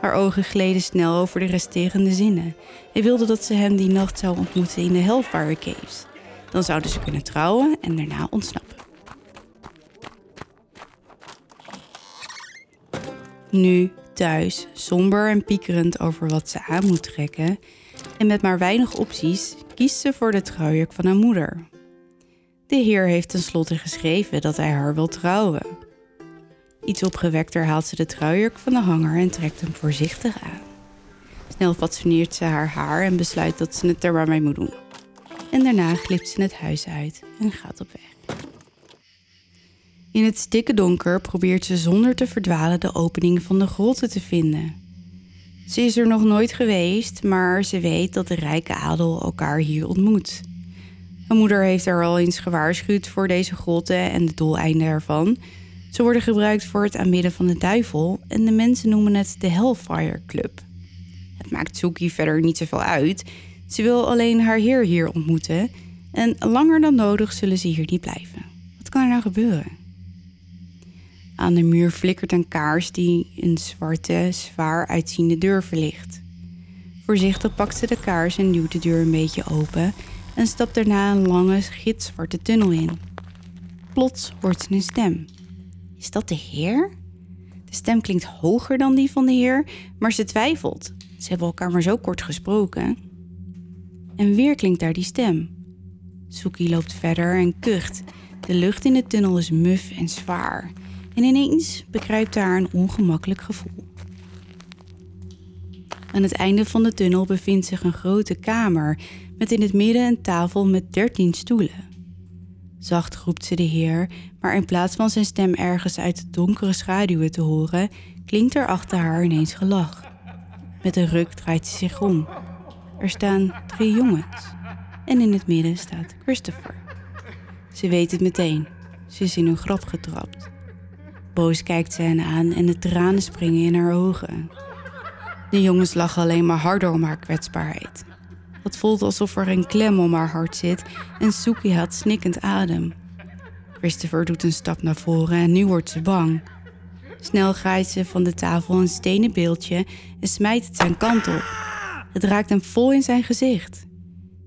Haar ogen gleden snel over de resterende zinnen. Hij wilde dat ze hem die nacht zou ontmoeten in de Hellfire Caves. Dan zouden ze kunnen trouwen en daarna ontsnappen. Nu, thuis, somber en piekerend over wat ze aan moet trekken... en met maar weinig opties, kiest ze voor de trouwjurk van haar moeder... De heer heeft tenslotte geschreven dat hij haar wil trouwen. Iets opgewekter haalt ze de trouwjurk van de hanger en trekt hem voorzichtig aan. Snel fatsoeneert ze haar haar en besluit dat ze het er maar mee moet doen. En daarna glipt ze het huis uit en gaat op weg. In het stikke donker probeert ze zonder te verdwalen de opening van de grotten te vinden. Ze is er nog nooit geweest, maar ze weet dat de rijke adel elkaar hier ontmoet. Mijn moeder heeft er al eens gewaarschuwd voor deze grotten en de doeleinden ervan. Ze worden gebruikt voor het aanbidden van de duivel en de mensen noemen het de Hellfire Club. Het maakt Suki verder niet zoveel uit. Ze wil alleen haar heer hier ontmoeten en langer dan nodig zullen ze hier niet blijven. Wat kan er nou gebeuren? Aan de muur flikkert een kaars die een zwarte, zwaar uitziende deur verlicht. Voorzichtig pakt ze de kaars en duwt de deur een beetje open en stapt daarna een lange, gitzwarte tunnel in. Plots hoort ze een stem. Is dat de heer? De stem klinkt hoger dan die van de heer, maar ze twijfelt. Ze hebben elkaar maar zo kort gesproken. En weer klinkt daar die stem. Suki loopt verder en kucht. De lucht in de tunnel is muf en zwaar. En ineens begrijpt haar een ongemakkelijk gevoel. Aan het einde van de tunnel bevindt zich een grote kamer met in het midden een tafel met dertien stoelen. Zacht roept ze de heer, maar in plaats van zijn stem ergens uit de donkere schaduwen te horen, klinkt er achter haar ineens gelach. Met een ruk draait ze zich om. Er staan drie jongens en in het midden staat Christopher. Ze weet het meteen. Ze is in een grap getrapt. Boos kijkt ze hen aan en de tranen springen in haar ogen. De jongens lachen alleen maar harder om haar kwetsbaarheid. Het voelt alsof er een klem om haar hart zit en Suki haalt snikkend adem. Christopher doet een stap naar voren en nu wordt ze bang. Snel graait ze van de tafel een stenen beeldje en smijt het zijn kant op. Het raakt hem vol in zijn gezicht.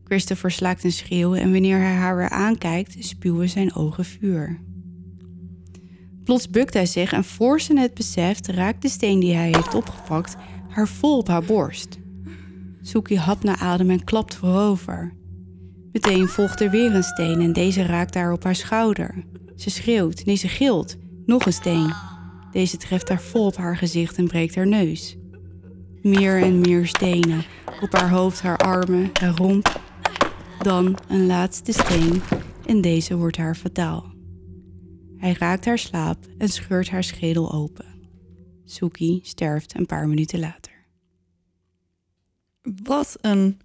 Christopher slaakt een schreeuw en wanneer hij haar weer aankijkt, spuwen zijn ogen vuur. Plots bukt hij zich en voor ze het beseft, raakt de steen die hij heeft opgepakt haar vol op haar borst. Suki hapt naar adem en klapt voorover. Meteen volgt er weer een steen en deze raakt haar op haar schouder. Ze schreeuwt, nee ze gilt, nog een steen. Deze treft haar vol op haar gezicht en breekt haar neus. Meer en meer stenen, op haar hoofd, haar armen, haar romp. Dan een laatste steen en deze wordt haar fataal. Hij raakt haar slaap en scheurt haar schedel open. Suki sterft een paar minuten later. Wat een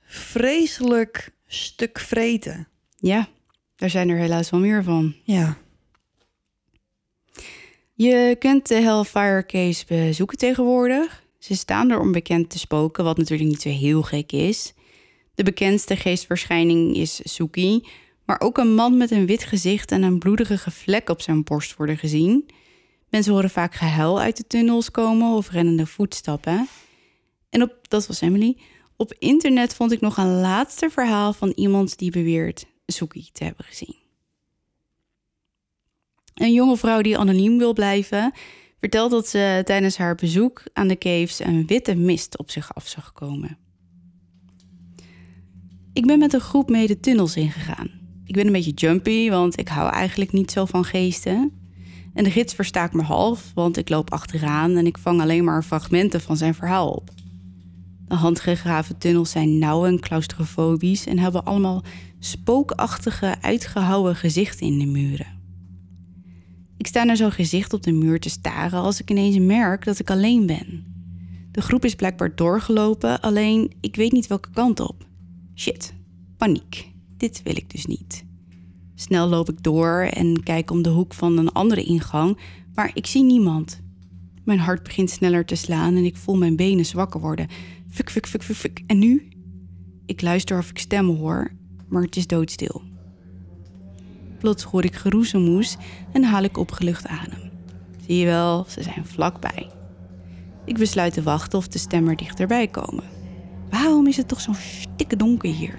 vreselijk stuk vreten. Ja, daar zijn er helaas wel meer van. Ja. Je kunt de Hellfire Case bezoeken tegenwoordig. Ze staan er om bekend te spoken, wat natuurlijk niet zo heel gek is. De bekendste geestverschijning is Suki, maar ook een man met een wit gezicht en een bloederige vlek op zijn borst worden gezien. Mensen horen vaak gehuil uit de tunnels komen of rennende voetstappen. En op, dat was Emily. Op internet vond ik nog een laatste verhaal van iemand die beweert Suki te hebben gezien. Een jonge vrouw die anoniem wil blijven, vertelt dat ze tijdens haar bezoek aan de caves een witte mist op zich af zag komen. Ik ben met een groep mee de tunnels ingegaan. Ik ben een beetje jumpy, want ik hou eigenlijk niet zo van geesten. En de gids verstaat me half, want ik loop achteraan en ik vang alleen maar fragmenten van zijn verhaal op. De handgegraven tunnels zijn nauw en claustrofobisch en hebben allemaal spookachtige, uitgehouwen gezichten in de muren. Ik sta naar zo'n gezicht op de muur te staren als ik ineens merk dat ik alleen ben. De groep is blijkbaar doorgelopen, alleen ik weet niet welke kant op. Shit, paniek. Dit wil ik dus niet. Snel loop ik door en kijk om de hoek van een andere ingang, maar ik zie niemand. Mijn hart begint sneller te slaan en ik voel mijn benen zwakker worden. Fuk, fuk, fuk, fuk, fuk. En nu? Ik luister of ik stemmen hoor, maar het is doodstil. Plots hoor ik geroezemoes en haal ik opgelucht adem. Zie je wel, ze zijn vlakbij. Ik besluit te wachten of de stemmen dichterbij komen. Waarom is het toch zo stikke donker hier?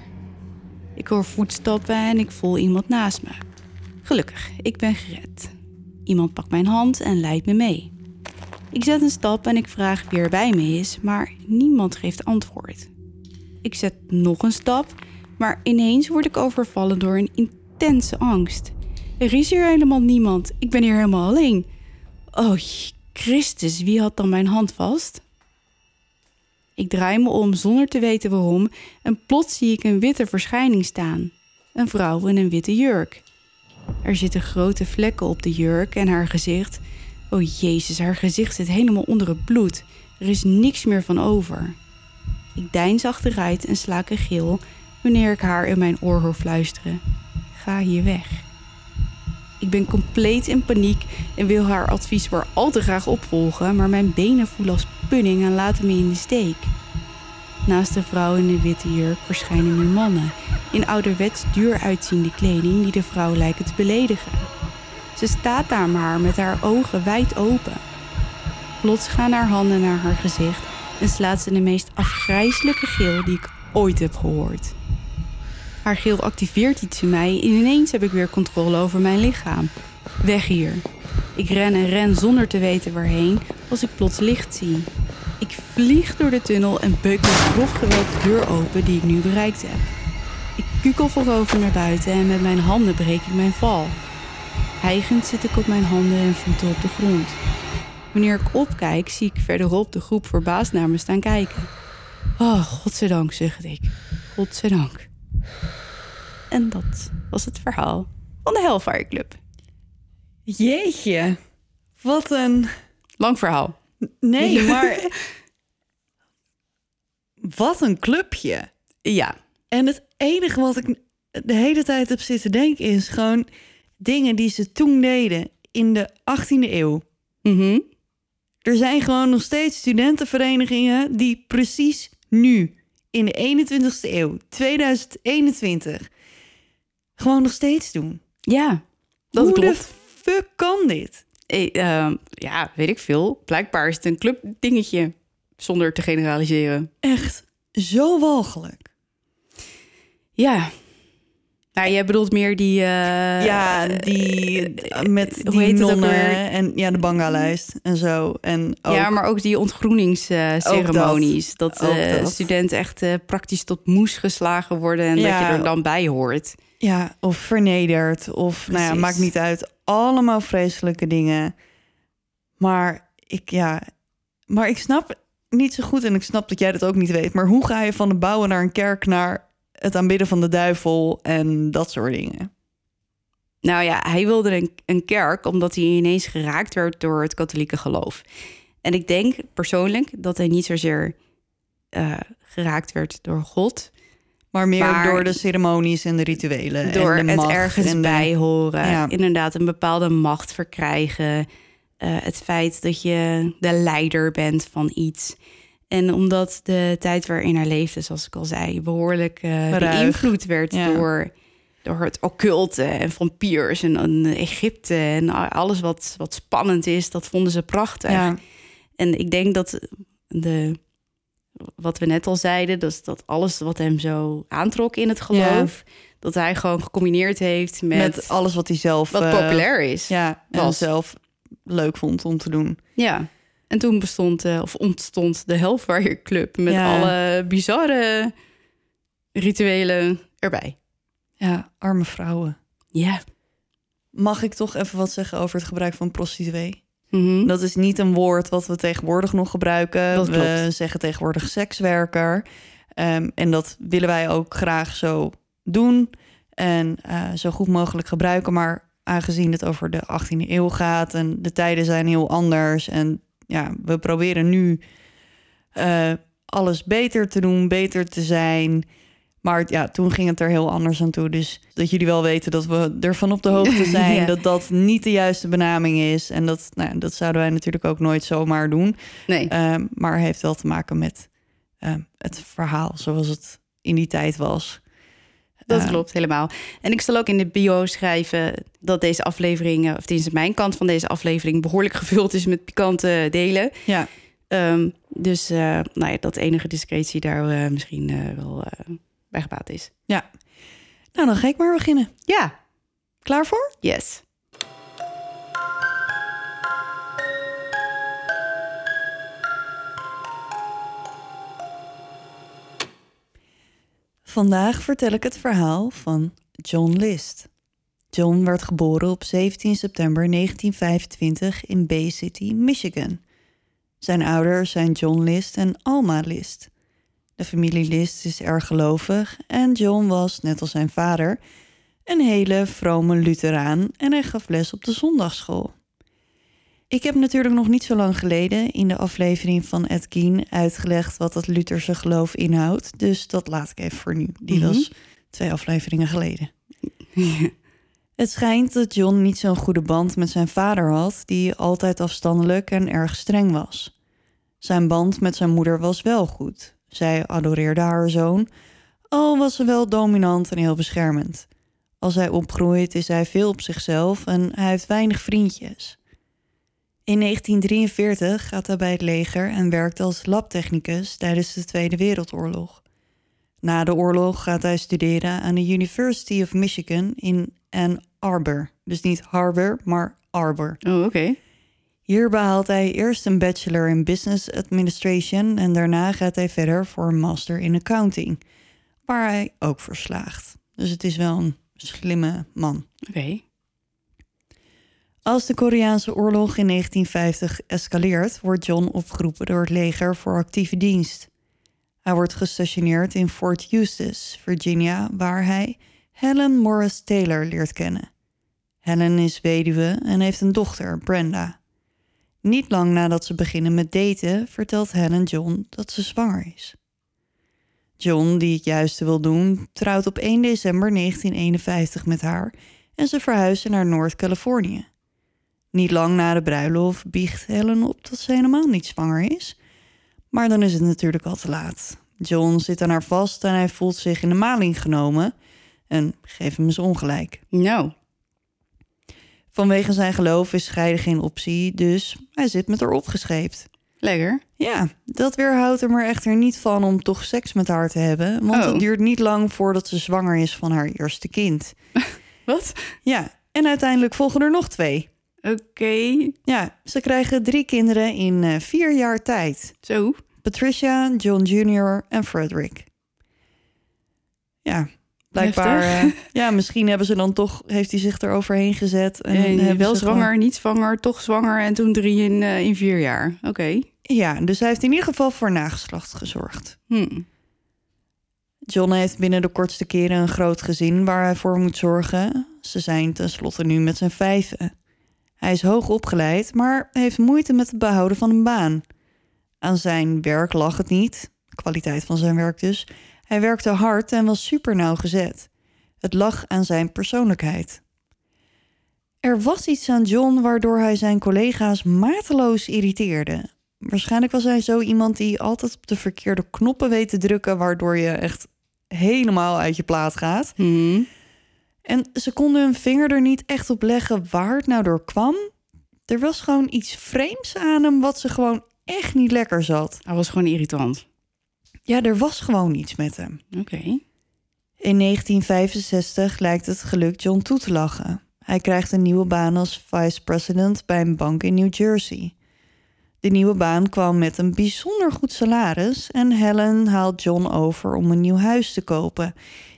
Ik hoor voetstappen en ik voel iemand naast me. Gelukkig, ik ben gered. Iemand pakt mijn hand en leidt me mee. Ik zet een stap en ik vraag wie er bij me is, maar niemand geeft antwoord. Ik zet nog een stap, maar ineens word ik overvallen door een intense angst. Er is hier helemaal niemand. Ik ben hier helemaal alleen. Oh, Christus, wie had dan mijn hand vast? Ik draai me om zonder te weten waarom en plots zie ik een witte verschijning staan. Een vrouw in een witte jurk. Er zitten grote vlekken op de jurk en haar gezicht. Oh jezus, haar gezicht zit helemaal onder het bloed. Er is niks meer van over. Ik deins achteruit en slaak een gil wanneer ik haar in mijn oor hoor fluisteren. Ga hier weg. Ik ben compleet in paniek en wil haar advies maar al te graag opvolgen, maar mijn benen voelen als pudding en laten me in de steek. Naast de vrouw in de witte jurk verschijnen nu mannen in ouderwets duur uitziende kleding die de vrouw lijken te beledigen. Ze staat daar maar met haar ogen wijd open. Plots gaan haar handen naar haar gezicht en slaat ze de meest afgrijzelijke gil die ik ooit heb gehoord. Haar gil activeert iets in mij en ineens heb ik weer controle over mijn lichaam. Weg hier. Ik ren en ren zonder te weten waarheen als ik plots licht zie. Ik vlieg door de tunnel en beuk met grof de deur open die ik nu bereikt heb. Ik kukel voorover naar buiten en met mijn handen breek ik mijn val. Hijgend zit ik op mijn handen en voeten op de grond. Wanneer ik opkijk, zie ik verderop de groep verbaasd naar me staan kijken. Oh, godzijdank, zuchtte ik. Godzijdank. En dat was het verhaal van de Hellfire Club. Jeetje, wat een... Lang verhaal. Nee, maar... wat een clubje. Ja, En het enige wat ik de hele tijd heb zitten denken is gewoon dingen die ze toen deden in de 18e eeuw. mhm. Er zijn gewoon nog steeds studentenverenigingen die precies nu, in de 21ste eeuw, 2021, gewoon nog steeds doen. ja dat Hoe klopt. de fuck kan dit? Eh, ehm, ja, weet ik veel. Blijkbaar is het een clubdingetje, zonder te generaliseren. Echt zo walgelijk. Ja. Nou, jij bedoelt meer die... eh, ja, die met hoe die heet het ook nonnen en ja, de banga-lijst en zo. En ook, Ja, maar ook die ontgroeningsceremonies. dat eh, dat. studenten echt eh, praktisch tot moes geslagen worden... en Ja. dat je er dan bij hoort. Ja, of vernederd. Of, nou ja, maakt niet uit. Allemaal vreselijke dingen. Maar ik, ja... Maar ik snap niet zo goed, en ik snap dat jij dat ook niet weet... maar hoe ga je van de bouwen naar een kerk... naar het aanbidden van de duivel en dat soort dingen? Nou ja, hij wilde een, een kerk omdat hij ineens geraakt werd door het katholieke geloof. En ik denk persoonlijk dat hij niet zozeer eh, geraakt werd door God... Maar meer Maar- door de ceremonies en de rituelen. door en de het macht ergens en de- bij horen. Ja. Inderdaad, een bepaalde macht verkrijgen. Eh, het feit dat je de leider bent van iets. En omdat de tijd waarin hij leefde, zoals ik al zei, behoorlijk eh, Ruig. beïnvloed werd Ja. door, door het occulte en vampiers en, en Egypte en alles wat, wat spannend is, dat vonden ze prachtig. Ja, En ik denk dat de, wat we net al zeiden, dat, dat alles wat hem zo aantrok in het geloof, dat hij gewoon gecombineerd heeft met, met, alles wat hij zelf... wat eh, populair is. Ja, en zelf leuk vond om te doen. Ja. En toen bestond, eh, of ontstond de Hellfire Club met Ja. alle bizarre rituelen erbij. Ja, arme vrouwen. Ja. Mag ik toch even wat zeggen over het gebruik van prostituee? Mhm. Dat is niet een woord wat we tegenwoordig nog gebruiken. Dat we klopt. zeggen tegenwoordig sekswerker. Ehm, en dat willen wij ook graag zo doen. En eh, zo goed mogelijk gebruiken. Maar aangezien het over de 18e eeuw gaat en de tijden zijn heel anders. En ja, we proberen nu eh, alles beter te doen, beter te zijn. Maar ja, toen ging het er heel anders aan toe. Dus dat jullie wel weten dat we ervan op de hoogte zijn. Ja. Dat dat niet de juiste benaming is. En dat, nou, dat zouden wij natuurlijk ook nooit zomaar doen. Nee. Ehm, maar heeft wel te maken met ehm, het verhaal zoals het in die tijd was. Dat klopt, helemaal. En ik zal ook in de bio schrijven dat deze aflevering, eh, of tenminste mijn kant van deze aflevering, behoorlijk gevuld is met pikante delen. Ja, Ehm, dus eh, nou ja, dat enige discretie daar eh, misschien wel bij gebaat is. ja. Nou, dan ga ik maar beginnen. Ja, Klaar voor? yes. Vandaag vertel ik het verhaal van John List. John werd geboren op 17 september 1925 in Bay City, Michigan. Zijn ouders zijn John List en Alma List. De familie List is erg gelovig en John was, net als zijn vader, een hele vrome Lutheraan en hij gaf les op de zondagschool. Ik heb natuurlijk nog niet zo lang geleden in de aflevering van Ed Gein uitgelegd wat het Lutherse geloof inhoudt. Dus dat laat ik even voor nu. Die Mhm. was twee afleveringen geleden. Het schijnt dat John niet zo'n goede band met zijn vader had, die altijd afstandelijk en erg streng was. Zijn band met zijn moeder was wel goed. Zij adoreerde haar zoon, al was ze wel dominant en heel beschermend. Als hij opgroeit is hij veel op zichzelf en hij heeft weinig vriendjes. In 1943 gaat hij bij het leger en werkt als labtechnicus tijdens de Tweede Wereldoorlog. Na de oorlog gaat hij studeren aan de University of Michigan in Ann Arbor. Dus niet Harbor, maar Arbor. Oh, oké. Hier behaalt hij eerst een bachelor in business administration en daarna gaat hij verder voor een master in accounting, waar hij ook verslaagt. Dus het is wel een slimme man. Oké. Als de Koreaanse oorlog in 1950 escaleert, wordt John opgeroepen door het leger voor actieve dienst. Hij wordt gestationeerd in Fort Eustis, Virginia, waar hij Helen Morris Taylor leert kennen. Helen is weduwe en heeft een dochter, Brenda. Niet lang nadat ze beginnen met daten, vertelt Helen John dat ze zwanger is. John, die het juiste wil doen, trouwt op 1 december 1951 met haar en ze verhuizen naar Noord-Californië. Niet lang na de bruiloft biecht Helen op dat ze helemaal niet zwanger is. Maar dan is het natuurlijk al te laat. John zit aan haar vast en hij voelt zich in de maling genomen. En geef hem eens ongelijk. Nou, Vanwege zijn geloof is scheiden geen optie, dus hij zit met haar opgescheept. lekker. Ja, dat weerhoudt hem er echter niet van om toch seks met haar te hebben. Want Oh. het duurt niet lang voordat ze zwanger is van haar eerste kind. Wat? Ja, en uiteindelijk volgen er nog twee. Oké. Ja, ze krijgen drie kinderen in eh, vier jaar tijd. Zo. Patricia, John Jr. en Frederick. Ja, blijkbaar. Eh, ja, misschien hebben ze dan toch, heeft hij zich er overheen gezet. En, En hebben wel zwanger, gewoon- niet zwanger, toch zwanger en toen drie in, eh, in vier jaar. Oké. Ja, dus hij heeft in ieder geval voor nageslacht gezorgd. Hm. John heeft binnen de kortste keren een groot gezin waar hij voor moet zorgen. Ze zijn tenslotte nu met z'n vijven. Hij is hoog opgeleid, maar heeft moeite met het behouden van een baan. Aan zijn werk lag het niet, kwaliteit van zijn werk dus. Hij werkte hard en was super nauwgezet. Het lag aan zijn persoonlijkheid. Er was iets aan John waardoor hij zijn collega's mateloos irriteerde. Waarschijnlijk was hij zo iemand die altijd op de verkeerde knoppen weet te drukken, waardoor je echt helemaal uit je plaat gaat. Hm. En ze konden hun vinger er niet echt op leggen waar het nou door kwam. Er was gewoon iets vreemds aan hem wat ze gewoon echt niet lekker zat. Hij was gewoon irritant. Ja, er was gewoon iets met hem. Oké. In 1965 lijkt het gelukt John toe te lachen. Hij krijgt een nieuwe baan als vice-president bij een bank in New Jersey. De nieuwe baan kwam met een bijzonder goed salaris en Helen haalt John over om een nieuw huis te kopen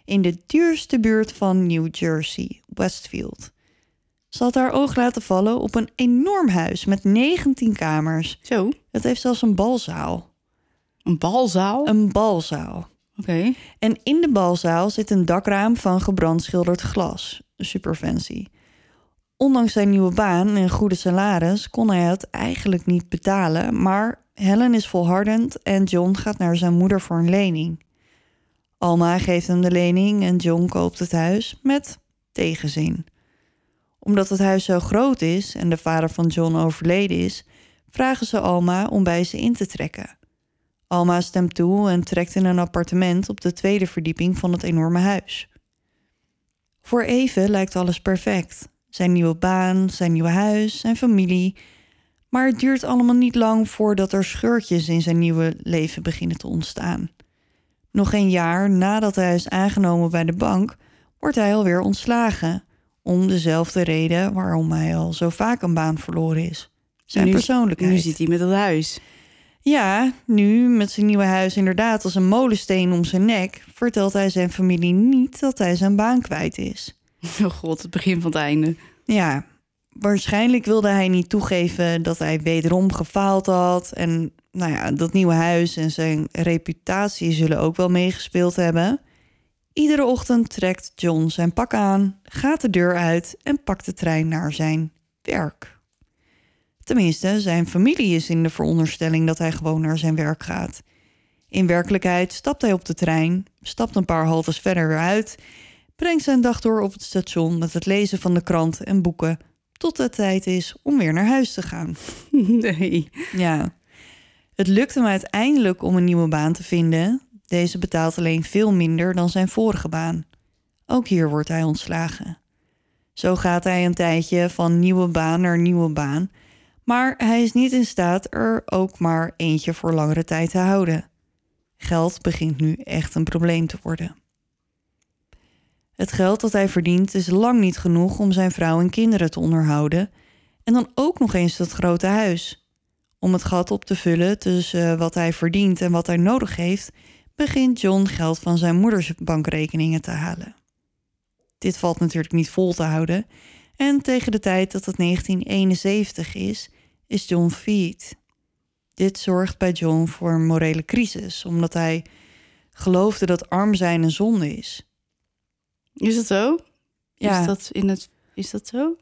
in de duurste buurt van New Jersey, Westfield. Ze had haar oog laten vallen op een enorm huis met 19 kamers. Zo. Het heeft zelfs een balzaal. Een balzaal? Een balzaal. Oké. En in de balzaal zit een dakraam van gebrandschilderd glas. Super fancy. Ondanks zijn nieuwe baan en goede salaris kon hij het eigenlijk niet betalen, maar Helen is volhardend en John gaat naar zijn moeder voor een lening. Alma geeft hem de lening en John koopt het huis met tegenzin. Omdat het huis zo groot is en de vader van John overleden is, vragen ze Alma om bij ze in te trekken. Alma stemt toe en trekt in een appartement op de tweede verdieping van het enorme huis. Voor even lijkt alles perfect. Zijn nieuwe baan, zijn nieuwe huis, zijn familie. Maar het duurt allemaal niet lang voordat er scheurtjes in zijn nieuwe leven beginnen te ontstaan. Nog een jaar nadat hij is aangenomen bij de bank, wordt hij alweer ontslagen. Om dezelfde reden waarom hij al zo vaak een baan verloren is. Zijn Nu- persoonlijkheid. Nu zit hij met dat huis. Ja, nu met zijn nieuwe huis inderdaad als een molensteen om zijn nek, vertelt hij zijn familie niet dat hij zijn baan kwijt is. Oh god, het begin van het einde. Ja, waarschijnlijk wilde hij niet toegeven dat hij wederom gefaald had. En nou ja, dat nieuwe huis en zijn reputatie zullen ook wel meegespeeld hebben. Iedere ochtend trekt John zijn pak aan, gaat de deur uit en pakt de trein naar zijn werk. Tenminste, zijn familie is in de veronderstelling dat hij gewoon naar zijn werk gaat. In werkelijkheid stapt hij op de trein, stapt een paar haltes verder weer uit, brengt zijn dag door op het station met het lezen van de krant en boeken, tot het tijd is om weer naar huis te gaan. Nee. Ja. Het lukt hem uiteindelijk om een nieuwe baan te vinden. Deze betaalt alleen veel minder dan zijn vorige baan. Ook hier wordt hij ontslagen. Zo gaat hij een tijdje van nieuwe baan naar nieuwe baan. Maar hij is niet in staat er ook maar eentje voor langere tijd te houden. Geld begint nu echt een probleem te worden. Het geld dat hij verdient is lang niet genoeg om zijn vrouw en kinderen te onderhouden. En dan ook nog eens dat grote huis. Om het gat op te vullen tussen wat hij verdient en wat hij nodig heeft, begint John geld van zijn moeders bankrekeningen te halen. Dit valt natuurlijk niet vol te houden. En tegen de tijd dat het 1971 is, is John failliet. Dit zorgt bij John voor een morele crisis, omdat hij geloofde dat arm zijn een zonde is. Is dat zo? Ja. Is dat, in het, is dat zo?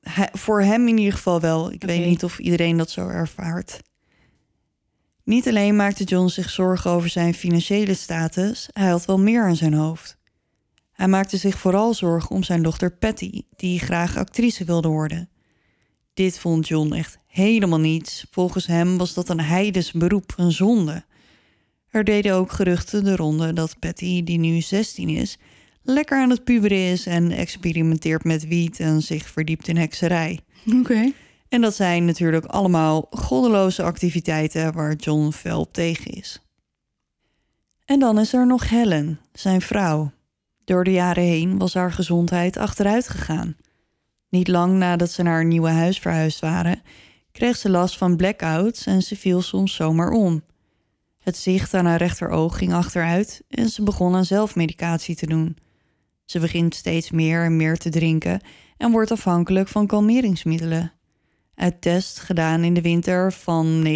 Hij- voor hem in ieder geval wel. Ik weet niet of iedereen dat zo ervaart. Niet alleen maakte John zich zorgen over zijn financiële status, hij had wel meer aan zijn hoofd. Hij maakte zich vooral zorgen om zijn dochter Patty, die graag actrice wilde worden. Dit vond John echt helemaal niets. Volgens hem was dat een heidens beroep, een zonde. Er deden ook geruchten de ronde dat Patty, die nu 16 is, lekker aan het puberen is en experimenteert met wiet en zich verdiept in hekserij. Oké. En dat zijn natuurlijk allemaal goddeloze activiteiten waar John fel op tegen is. En dan is er nog Helen, zijn vrouw. Door de jaren heen was haar gezondheid achteruit gegaan. Niet lang nadat ze naar haar nieuwe huis verhuisd waren, kreeg ze last van blackouts en ze viel soms zomaar om. Het zicht aan haar rechteroog ging achteruit en ze begon aan zelfmedicatie te doen. Ze begint steeds meer en meer te drinken en wordt afhankelijk van kalmeringsmiddelen. Uit test gedaan in de winter van 1968-1969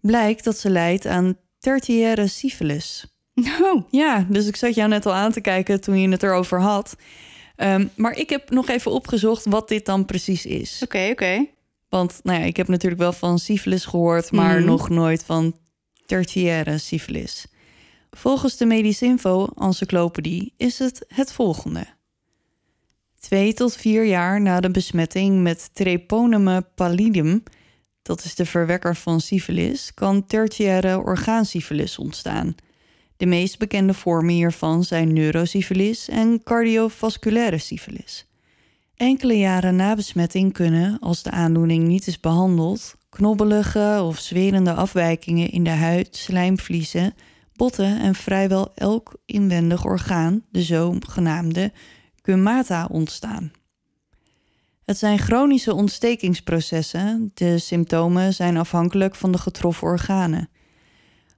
blijkt dat ze lijdt aan tertiaire syphilis. Oh, Ja, dus ik zat jou net al aan te kijken toen je het erover had. Ehm, maar ik heb nog even opgezocht wat dit dan precies is. oké, oké. Want nou ja, ik heb natuurlijk wel van syphilis gehoord, maar Mhm. nog nooit van tertiaire syphilis. Volgens de Medicinfo Encyclopedie is het het volgende. Twee tot vier jaar na de besmetting met Treponema pallidum, dat is de verwekker van syphilis, kan tertiaire orgaansyphilis ontstaan. De meest bekende vormen hiervan zijn neurosyphilis en cardiovasculaire syphilis. Enkele jaren na besmetting kunnen, als de aandoening niet is behandeld, knobbelige of zwerende afwijkingen in de huid, slijmvliezen, en vrijwel elk inwendig orgaan, de zogenaamde cumata, ontstaan. Het zijn chronische ontstekingsprocessen. De symptomen zijn afhankelijk van de getroffen organen.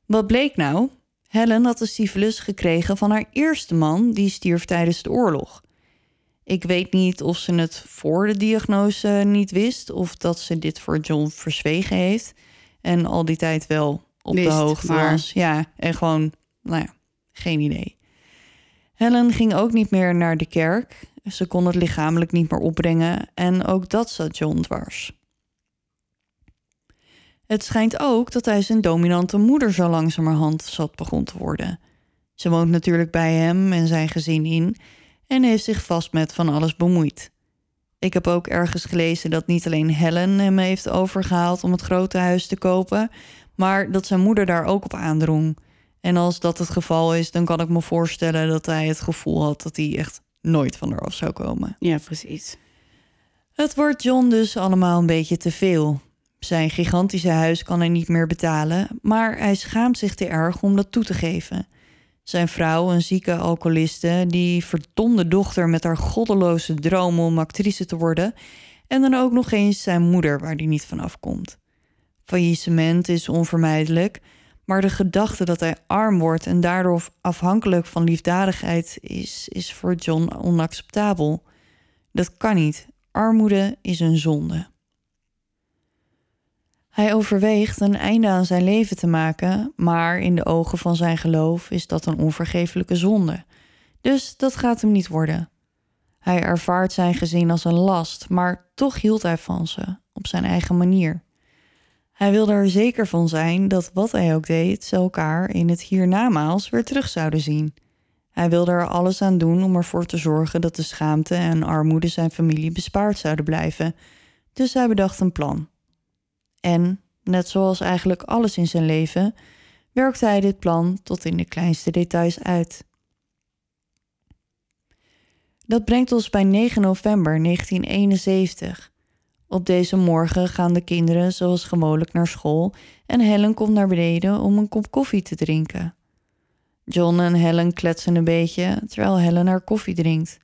Wat bleek nou? Helen had de syphilis gekregen van haar eerste man, die stierf tijdens de oorlog. Ik weet niet of ze het voor de diagnose niet wist of dat ze dit voor John verzwegen heeft en al die tijd wel op de hoogte maar- was. Ja, en gewoon, nou ja, geen idee. Helen ging ook niet meer naar de kerk. Ze kon het lichamelijk niet meer opbrengen en ook dat zat John dwars. Het schijnt ook dat hij zijn dominante moeder zo langzamerhand zat begon te worden. Ze woont natuurlijk bij hem en zijn gezin in en heeft zich vast met van alles bemoeid. Ik heb ook ergens gelezen dat niet alleen Helen hem heeft overgehaald om het grote huis te kopen, maar dat zijn moeder daar ook op aandrong. En als dat het geval is, dan kan ik me voorstellen dat hij het gevoel had dat hij echt nooit van haar af zou komen. Ja, precies. Het wordt John dus allemaal een beetje te veel. Zijn gigantische huis kan hij niet meer betalen, maar hij schaamt zich te erg om dat toe te geven. Zijn vrouw, een zieke alcoholiste, die verdomde dochter met haar goddeloze droom om actrice te worden, en dan ook nog eens zijn moeder waar hij niet van afkomt. Faillissement is onvermijdelijk, maar de gedachte dat hij arm wordt en daardoor afhankelijk van liefdadigheid is, is voor John onacceptabel. Dat kan niet. Armoede is een zonde. Hij overweegt een einde aan zijn leven te maken, maar in de ogen van zijn geloof is dat een onvergeeflijke zonde. Dus dat gaat hem niet worden. Hij ervaart zijn gezin als een last, maar toch hield hij van ze, op zijn eigen manier. Hij wilde er zeker van zijn dat wat hij ook deed, ze elkaar in het hiernamaals weer terug zouden zien. Hij wilde er alles aan doen om ervoor te zorgen dat de schaamte en armoede zijn familie bespaard zouden blijven. Dus hij bedacht een plan. En, net zoals eigenlijk alles in zijn leven, werkte hij dit plan tot in de kleinste details uit. Dat brengt ons bij 9 november 1971. Op deze morgen gaan de kinderen zoals gewoonlijk naar school en Helen komt naar beneden om een kop koffie te drinken. John en Helen kletsen een beetje terwijl Helen haar koffie drinkt.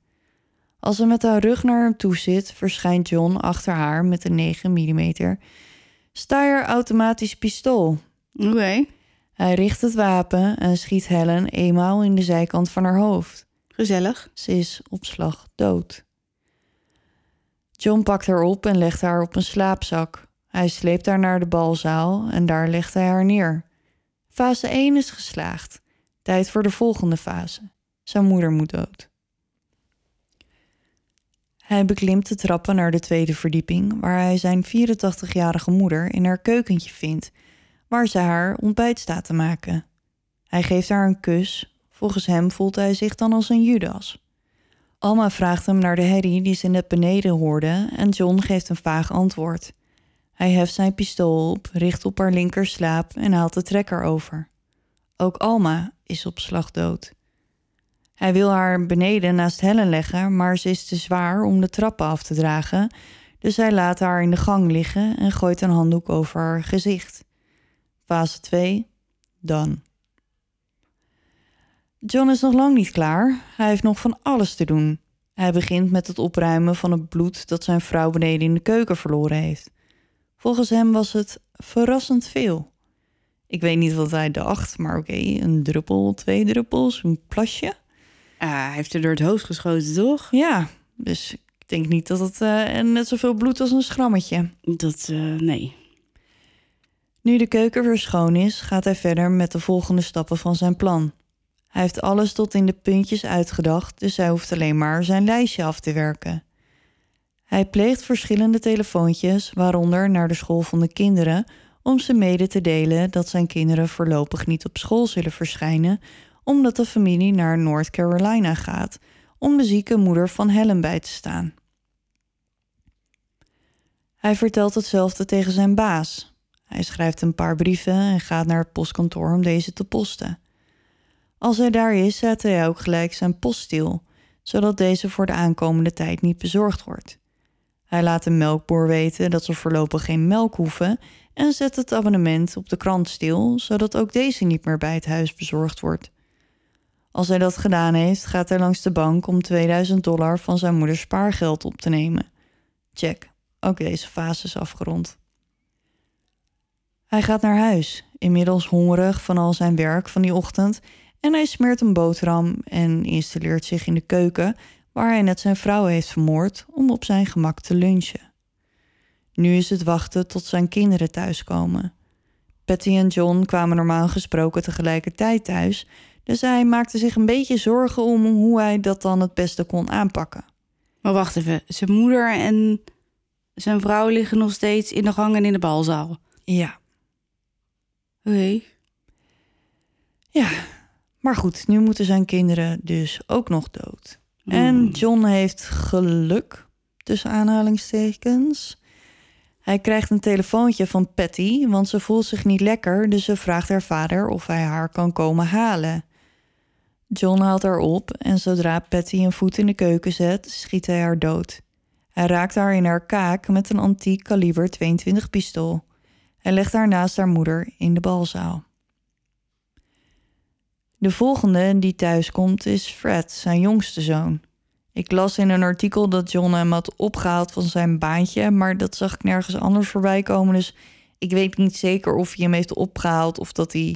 Als ze met haar rug naar hem toe zit, verschijnt John achter haar met een 9 mm Steyr automatisch pistool. Oké, Hij richt het wapen en schiet Helen eenmaal in de zijkant van haar hoofd. gezellig. Ze is op slag dood. John pakt haar op en legt haar op een slaapzak. Hij sleept haar naar de balzaal en daar legt hij haar neer. Fase 1 is geslaagd. Tijd voor de volgende fase. Zijn moeder moet dood. Hij beklimt de trappen naar de tweede verdieping, waar hij zijn 84-jarige moeder in haar keukentje vindt, waar ze haar ontbijt staat te maken. Hij geeft haar een kus. Volgens hem voelt hij zich dan als een Judas. Alma vraagt hem naar de herrie die ze net beneden hoorde en John geeft een vaag antwoord. Hij heft zijn pistool op, richt op haar linker slaap en haalt de trekker over. Ook Alma is op slag dood. Hij wil haar beneden naast Helen leggen, maar ze is te zwaar om de trappen af te dragen, dus hij laat haar in de gang liggen en gooit een handdoek over haar gezicht. Fase 2, dan. John is nog lang niet klaar. Hij heeft nog van alles te doen. Hij begint met het opruimen van het bloed dat zijn vrouw beneden in de keuken verloren heeft. Volgens hem was het verrassend veel. Ik weet niet wat hij dacht, maar oké, een druppel, twee druppels, een plasje. Ah, hij heeft er door het hoofd geschoten, toch? Ja, dus ik denk niet dat het eh, net zoveel bloed als een schrammetje. Dat, eh, nee. Nu de keuken weer schoon is, gaat hij verder met de volgende stappen van zijn plan. Hij heeft alles tot in de puntjes uitgedacht, dus hij hoeft alleen maar zijn lijstje af te werken. Hij pleegt verschillende telefoontjes, waaronder naar de school van de kinderen, om ze mede te delen dat zijn kinderen voorlopig niet op school zullen verschijnen, omdat de familie naar North Carolina gaat om de zieke moeder van Helen bij te staan. Hij vertelt hetzelfde tegen zijn baas. Hij schrijft een paar brieven en gaat naar het postkantoor om deze te posten. Als hij daar is, zet hij ook gelijk zijn post stil, zodat deze voor de aankomende tijd niet bezorgd wordt. Hij laat de melkboer weten dat ze voorlopig geen melk hoeven en zet het abonnement op de krant stil, zodat ook deze niet meer bij het huis bezorgd wordt. Als hij dat gedaan heeft, gaat hij langs de bank om 2000 dollar van zijn moeders spaargeld op te nemen. Check, ook deze fase is afgerond. Hij gaat naar huis, inmiddels hongerig van al zijn werk van die ochtend, en hij smeert een boterham en installeert zich in de keuken, waar hij net zijn vrouw heeft vermoord, om op zijn gemak te lunchen. Nu is het wachten tot zijn kinderen thuiskomen. Patty en John kwamen normaal gesproken tegelijkertijd thuis, dus hij maakte zich een beetje zorgen om hoe hij dat dan het beste kon aanpakken. Maar wacht even, zijn moeder en zijn vrouw liggen nog steeds in de gang en in de balzaal. Ja, Oké. ja. Maar goed, nu moeten zijn kinderen dus ook nog dood. En Hmm. John heeft geluk, tussen aanhalingstekens. Hij krijgt een telefoontje van Patty, want ze voelt zich niet lekker, dus ze vraagt haar vader of hij haar kan komen halen. John haalt haar op en zodra Patty een voet in de keuken zet, schiet hij haar dood. Hij raakt haar in haar kaak met een antiek kaliber 22 pistool. Hij legt haar naast haar moeder in de balzaal. De volgende die thuiskomt is Fred, zijn jongste zoon. Ik las in een artikel dat John hem had opgehaald van zijn baantje, maar dat zag ik nergens anders voorbij komen. Dus ik weet niet zeker of hij hem heeft opgehaald of dat hij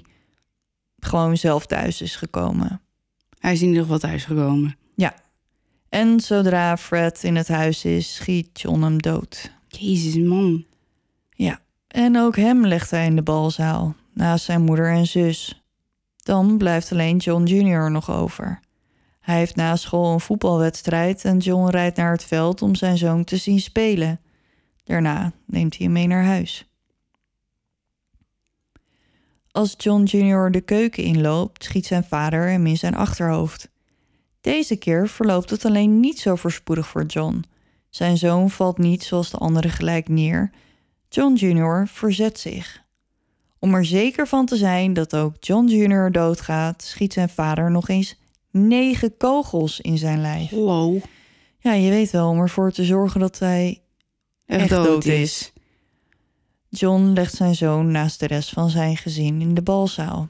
gewoon zelf thuis is gekomen. Hij is in ieder geval thuisgekomen. En zodra Fred in het huis is, schiet John hem dood. Jezus, man. Ja, en ook hem legt hij in de balzaal, naast zijn moeder en zus. Dan blijft alleen John Jr. nog over. Hij heeft na school een voetbalwedstrijd en John rijdt naar het veld om zijn zoon te zien spelen. Daarna neemt hij hem mee naar huis. Als John Jr. de keuken inloopt, schiet zijn vader hem in zijn achterhoofd. Deze keer verloopt het alleen niet zo voorspoedig voor John. Zijn zoon valt niet zoals de anderen gelijk neer. John Jr. verzet zich. Om er zeker van te zijn dat ook John Jr. doodgaat, schiet zijn vader nog eens negen kogels in zijn lijf. Hallo. Ja, je weet wel, om ervoor te zorgen dat hij Echt, Echt dood, dood is. is. John legt zijn zoon naast de rest van zijn gezin in de balzaal.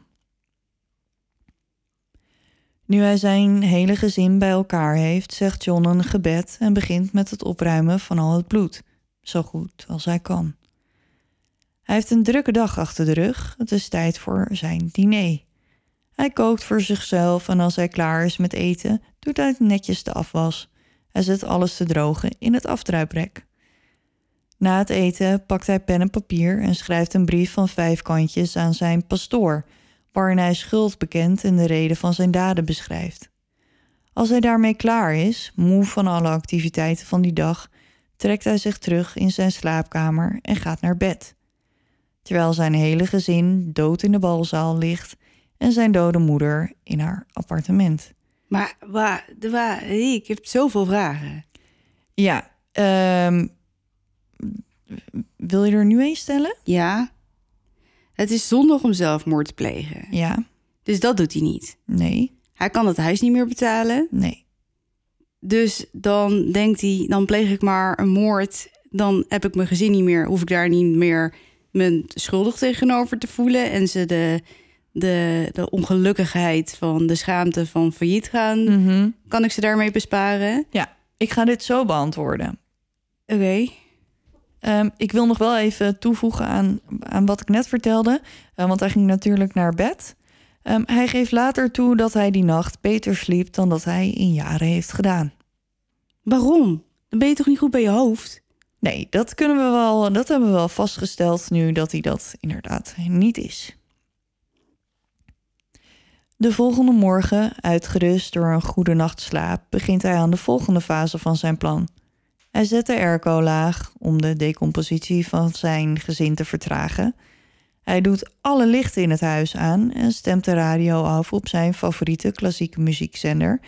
Nu hij zijn hele gezin bij elkaar heeft, zegt John een gebed en begint met het opruimen van al het bloed, zo goed als hij kan. Hij heeft een drukke dag achter de rug. Het is tijd voor zijn diner. Hij kookt voor zichzelf en als hij klaar is met eten, doet hij netjes de afwas. Hij zet alles te drogen in het afdruiprek. Na het eten pakt hij pen en papier en schrijft een brief van vijf kantjes aan zijn pastoor, waarin hij schuld bekent en de reden van zijn daden beschrijft. Als hij daarmee klaar is, moe van alle activiteiten van die dag, trekt hij zich terug in zijn slaapkamer en gaat naar bed. Terwijl zijn hele gezin dood in de balzaal ligt en zijn dode moeder in haar appartement. Maar wa, de, wa, hey, ik heb zoveel vragen. Ja, ehm, wil je er nu een stellen? Ja. Het is zondag om zelfmoord te plegen. Ja, Dus dat doet hij niet. nee, Hij kan het huis niet meer betalen. nee. Dus dan denkt hij, dan pleeg ik maar een moord. Dan heb ik mijn gezin niet meer. Hoef ik daar niet meer me schuldig tegenover te voelen. En ze de, de, de ongelukkigheid van de schaamte van failliet gaan. Mhm. Kan ik ze daarmee besparen? Ja, ik ga dit zo beantwoorden. Oké. Ehm, ik wil nog wel even toevoegen aan, aan wat ik net vertelde. eh, want hij ging natuurlijk naar bed. Ehm, hij geeft later toe dat hij die nacht beter sliep dan dat hij in jaren heeft gedaan. Waarom? Dan ben je toch niet goed bij je hoofd? Nee, dat kunnen we wel. Dat hebben we wel vastgesteld nu dat hij dat inderdaad niet is. De volgende morgen, uitgerust door een goede nachtslaap, begint hij aan de volgende fase van zijn plan. Hij zet de airco laag om de decompositie van zijn gezin te vertragen. Hij doet alle lichten in het huis aan en stemt de radio af op zijn favoriete klassieke muziekzender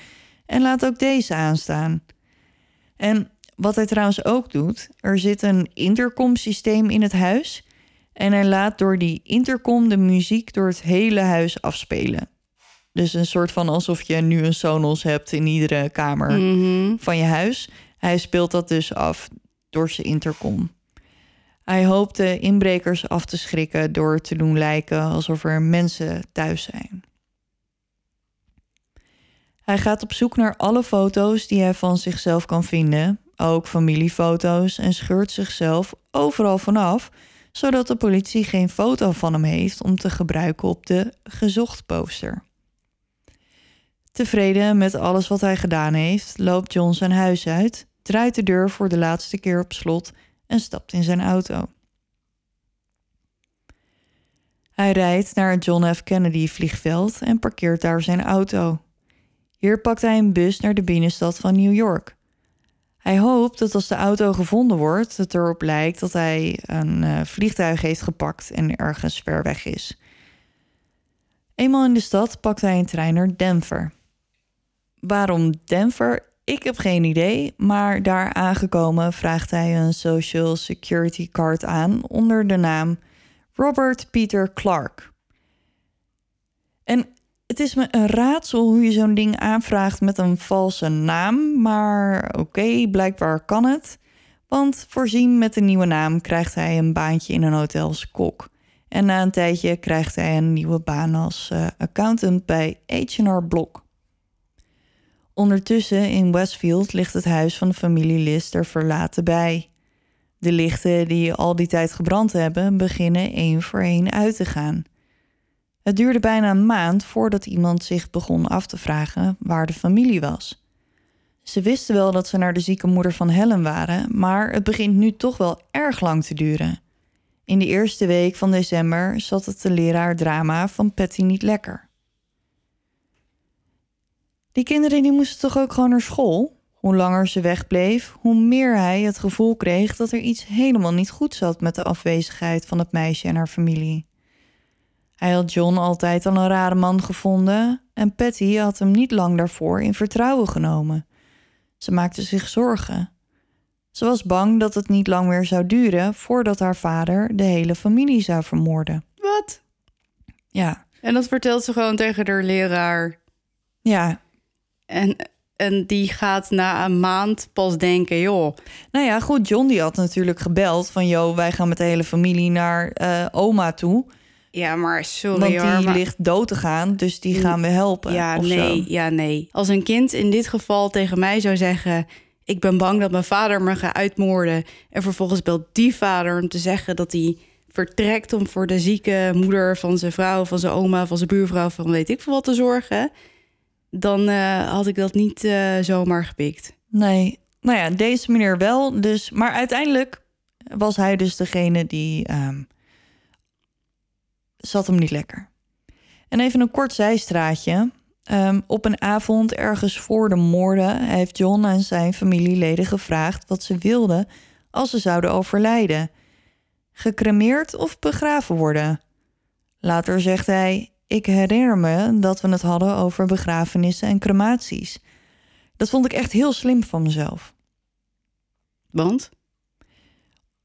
en laat ook deze aanstaan. En wat hij trouwens ook doet, er zit een intercomsysteem in het huis. En hij laat door die intercom de muziek door het hele huis afspelen. Dus een soort van alsof je nu een Sonos hebt in iedere kamer Mhm. van je huis. Hij speelt dat dus af door zijn intercom. Hij hoopt de inbrekers af te schrikken door te doen lijken alsof er mensen thuis zijn. Hij gaat op zoek naar alle foto's die hij van zichzelf kan vinden, ook familiefoto's, en scheurt zichzelf overal vanaf, zodat de politie geen foto van hem heeft om te gebruiken op de gezocht poster. Tevreden met alles wat hij gedaan heeft, loopt John zijn huis uit, draait de deur voor de laatste keer op slot en stapt in zijn auto. Hij rijdt naar het John F. Kennedy vliegveld en parkeert daar zijn auto. Hier pakt hij een bus naar de binnenstad van New York. Hij hoopt dat als de auto gevonden wordt, het erop lijkt dat hij een eh, vliegtuig heeft gepakt en ergens ver weg is. Eenmaal in de stad pakt hij een trein naar Denver. Waarom Denver? Ik heb geen idee, maar daar aangekomen vraagt hij een Social Security card aan onder de naam Robert Peter Clark. En het is me een raadsel hoe je zo'n ding aanvraagt met een valse naam, maar oké, blijkbaar kan het. Want voorzien met een nieuwe naam krijgt hij een baantje in een hotel als kok. En na een tijdje krijgt hij een nieuwe baan als eh, accountant bij H&R Block. Ondertussen in Westfield ligt het huis van de familie List er verlaten bij. De lichten die al die tijd gebrand hebben, beginnen één voor één uit te gaan. Het duurde bijna een maand voordat iemand zich begon af te vragen waar de familie was. Ze wisten wel dat ze naar de zieke moeder van Helen waren, maar het begint nu toch wel erg lang te duren. In de eerste week van december zat het de leraar drama van Patty niet lekker. Die kinderen die moesten toch ook gewoon naar school? Hoe langer ze wegbleef, hoe meer hij het gevoel kreeg dat er iets helemaal niet goed zat met de afwezigheid van het meisje en haar familie. Hij had John altijd al een rare man gevonden en Patty had hem niet lang daarvoor in vertrouwen genomen. Ze maakte zich zorgen. Ze was bang dat het niet lang meer zou duren voordat haar vader de hele familie zou vermoorden. Wat? Ja, En dat vertelt ze gewoon tegen de leraar. ja, En En die gaat na een maand pas denken, joh, Nou ja, goed, John die had natuurlijk gebeld van... joh, wij gaan met de hele familie naar eh, oma toe. Ja, maar sorry want die hoor, maar- ligt dood te gaan, dus die gaan we helpen. Ja, nee, zo. ja, nee. Als een kind in dit geval tegen mij zou zeggen... ik ben bang dat mijn vader me gaat uitmoorden... en vervolgens belt die vader om te zeggen dat hij vertrekt... om voor de zieke moeder van zijn vrouw, van zijn oma, van zijn buurvrouw... van weet ik veel wat te zorgen... dan eh, had ik dat niet eh, zomaar gepikt. Nee, nou ja, deze meneer wel. Dus, maar uiteindelijk was hij dus degene die ehm, zat hem niet lekker. En even een kort zijstraatje. Ehm, op een avond ergens voor de moorden heeft John aan zijn familieleden gevraagd wat ze wilden als ze zouden overlijden. Gecremeerd of begraven worden? Later zegt hij: Ik herinner me dat we het hadden over begrafenissen en crematies. Dat vond ik echt heel slim van mezelf. Want?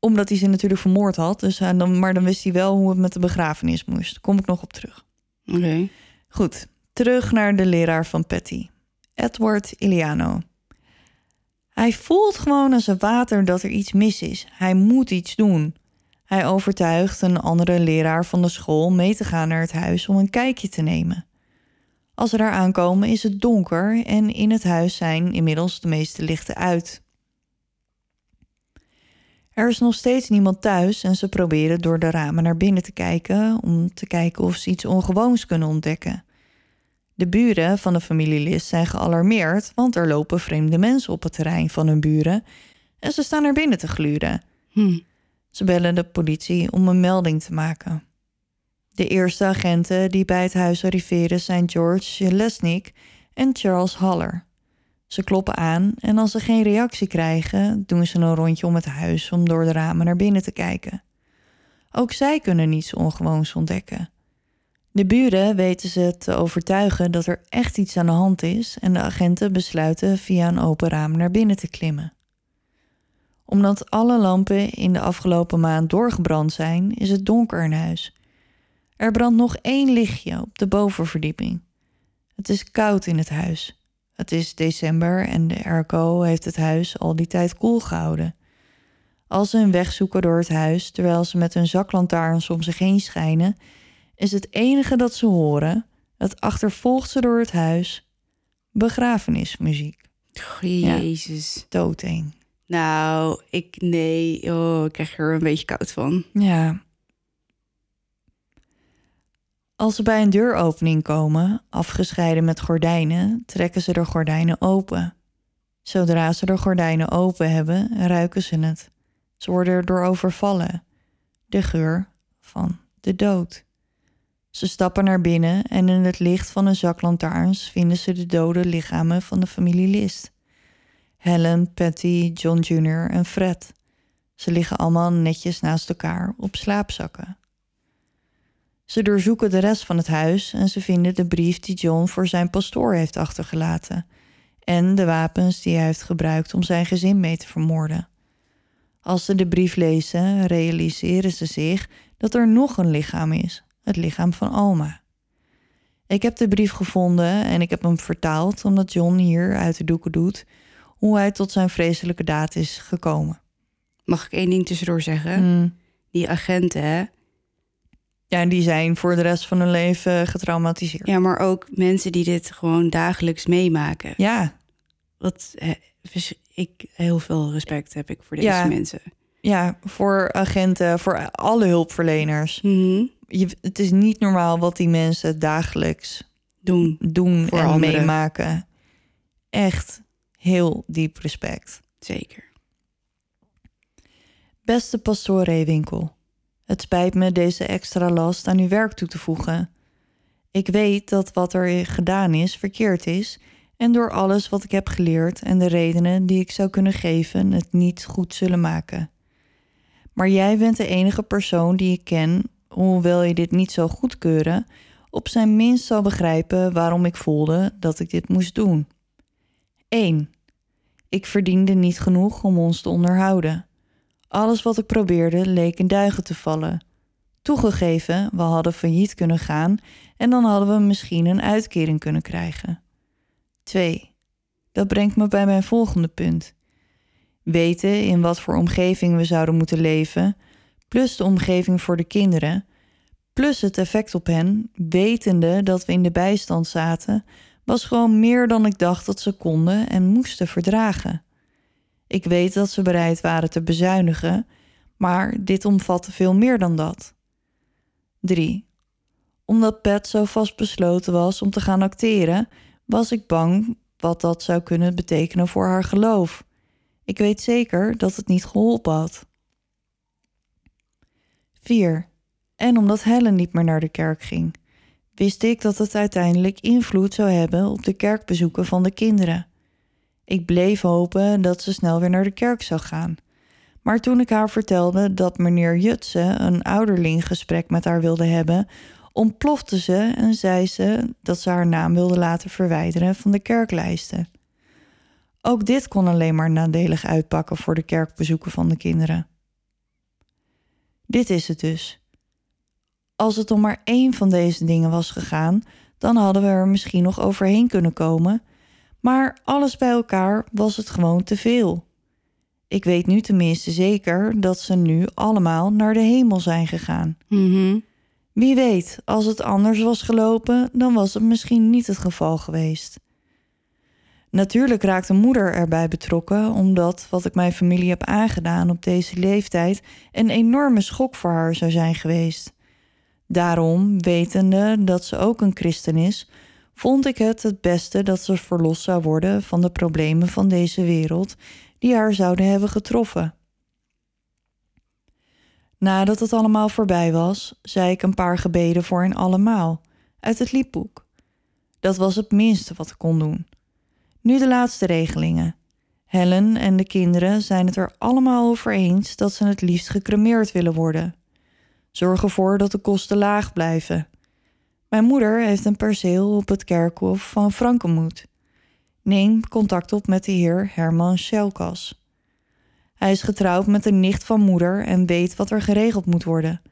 Omdat hij ze natuurlijk vermoord had. Dus hij dan, maar dan wist hij wel hoe het met de begrafenis moest. Daar kom ik nog op terug. Oké. Goed, terug naar de leraar van Patty. Edward Iliano. Hij voelt gewoon aan zijn water dat er iets mis is. Hij moet iets doen. Hij overtuigt een andere leraar van de school mee te gaan naar het huis om een kijkje te nemen. Als ze daar aankomen is het donker en in het huis zijn inmiddels de meeste lichten uit. Er is nog steeds niemand thuis en ze proberen door de ramen naar binnen te kijken om te kijken of ze iets ongewoons kunnen ontdekken. De buren van de familie Lis zijn gealarmeerd, want er lopen vreemde mensen op het terrein van hun buren en ze staan naar binnen te gluren. Hm. Ze bellen de politie om een melding te maken. De eerste agenten die bij het huis arriveren zijn George Lesnick en Charles Haller. Ze kloppen aan en als ze geen reactie krijgen, doen ze een rondje om het huis om door de ramen naar binnen te kijken. Ook zij kunnen niets ongewoons ontdekken. De buren weten ze te overtuigen dat er echt iets aan de hand is en de agenten besluiten via een open raam naar binnen te klimmen. Omdat alle lampen in de afgelopen maand doorgebrand zijn, is het donker in huis. Er brandt nog één lichtje op de bovenverdieping. Het is koud in het huis. Het is december en de airco heeft het huis al die tijd koel gehouden. Als ze een weg zoeken door het huis terwijl ze met hun zaklantaarns om zich heen schijnen, is het enige dat ze horen, het achtervolgt ze door het huis, begrafenismuziek, Jezus. doodeng. Nou, ik... Nee, oh, ik krijg er een beetje koud van. Ja. Als ze bij een deuropening komen, afgescheiden met gordijnen, trekken ze de gordijnen open. Zodra ze de gordijnen open hebben, ruiken ze het. Ze worden erdoor overvallen. De geur van de dood. Ze stappen naar binnen en in het licht van een zaklantaarns vinden ze de dode lichamen van de familie List. Helen, Patty, John Jr. en Fred. Ze liggen allemaal netjes naast elkaar op slaapzakken. Ze doorzoeken de rest van het huis en ze vinden de brief die John voor zijn pastoor heeft achtergelaten en de wapens die hij heeft gebruikt om zijn gezin mee te vermoorden. Als ze de brief lezen, realiseren ze zich dat er nog een lichaam is, het lichaam van Alma. Ik heb de brief gevonden en ik heb hem vertaald omdat John hier uit de doeken doet hoe hij tot zijn vreselijke daad is gekomen. Mag ik één ding tussendoor zeggen? Hmm. Die agenten, hè? Ja, en die zijn voor de rest van hun leven getraumatiseerd. Ja, maar ook mensen die dit gewoon dagelijks meemaken. Ja, Wat ik heel veel respect heb ik voor deze Ja. mensen. ja, voor agenten, voor alle hulpverleners. Mhm. Je, het is niet normaal wat die mensen dagelijks Doen. doen Voor en anderen. meemaken. Echt heel diep respect. Zeker. Beste pastoor Reewinkel, het spijt me deze extra last aan uw werk toe te voegen. Ik weet dat wat er gedaan is verkeerd is en door alles wat ik heb geleerd en de redenen die ik zou kunnen geven het niet goed zullen maken. Maar jij bent de enige persoon die ik ken, hoewel je dit niet zou goedkeuren, op zijn minst zou begrijpen waarom ik voelde dat ik dit moest doen. 1. Ik verdiende niet genoeg om ons te onderhouden. Alles wat ik probeerde leek in duigen te vallen. Toegegeven, we hadden failliet kunnen gaan en dan hadden we misschien een uitkering kunnen krijgen. 2. Dat brengt me bij mijn volgende punt. Weten in wat voor omgeving we zouden moeten leven, plus de omgeving voor de kinderen, plus het effect op hen, wetende dat we in de bijstand zaten, was gewoon meer dan ik dacht dat ze konden en moesten verdragen. Ik weet dat ze bereid waren te bezuinigen, maar dit omvatte veel meer dan dat. 3. Omdat Pat zo vastbesloten was om te gaan acteren, was ik bang wat dat zou kunnen betekenen voor haar geloof. Ik weet zeker dat het niet geholpen had. 4. En omdat Helen niet meer naar de kerk ging, wist ik dat het uiteindelijk invloed zou hebben op de kerkbezoeken van de kinderen. Ik bleef hopen dat ze snel weer naar de kerk zou gaan. Maar toen ik haar vertelde dat meneer Jutse een ouderlinggesprek met haar wilde hebben, ontplofte ze en zei ze dat ze haar naam wilde laten verwijderen van de kerklijsten. Ook dit kon alleen maar nadelig uitpakken voor de kerkbezoeken van de kinderen. Dit is het dus. Als het om maar één van deze dingen was gegaan, dan hadden we er misschien nog overheen kunnen komen, maar alles bij elkaar was het gewoon te veel. Ik weet nu tenminste zeker dat ze nu allemaal naar de hemel zijn gegaan. Mhm. Wie weet, als het anders was gelopen, dan was het misschien niet het geval geweest. Natuurlijk raakte moeder erbij betrokken, omdat wat ik mijn familie heb aangedaan op deze leeftijd een enorme schok voor haar zou zijn geweest. Daarom, wetende dat ze ook een christen is, vond ik het het beste dat ze verlost zou worden van de problemen van deze wereld die haar zouden hebben getroffen. Nadat het allemaal voorbij was, zei ik een paar gebeden voor hen allemaal, uit het liedboek. Dat was het minste wat ik kon doen. Nu de laatste regelingen. Helen en de kinderen zijn het er allemaal over eens dat ze het liefst gecremeerd willen worden. Zorg ervoor dat de kosten laag blijven. Mijn moeder heeft een perceel op het kerkhof van Frankenmoed. Neem contact op met de heer Herman Schelkas. Hij is getrouwd met een nicht van moeder en weet wat er geregeld moet worden.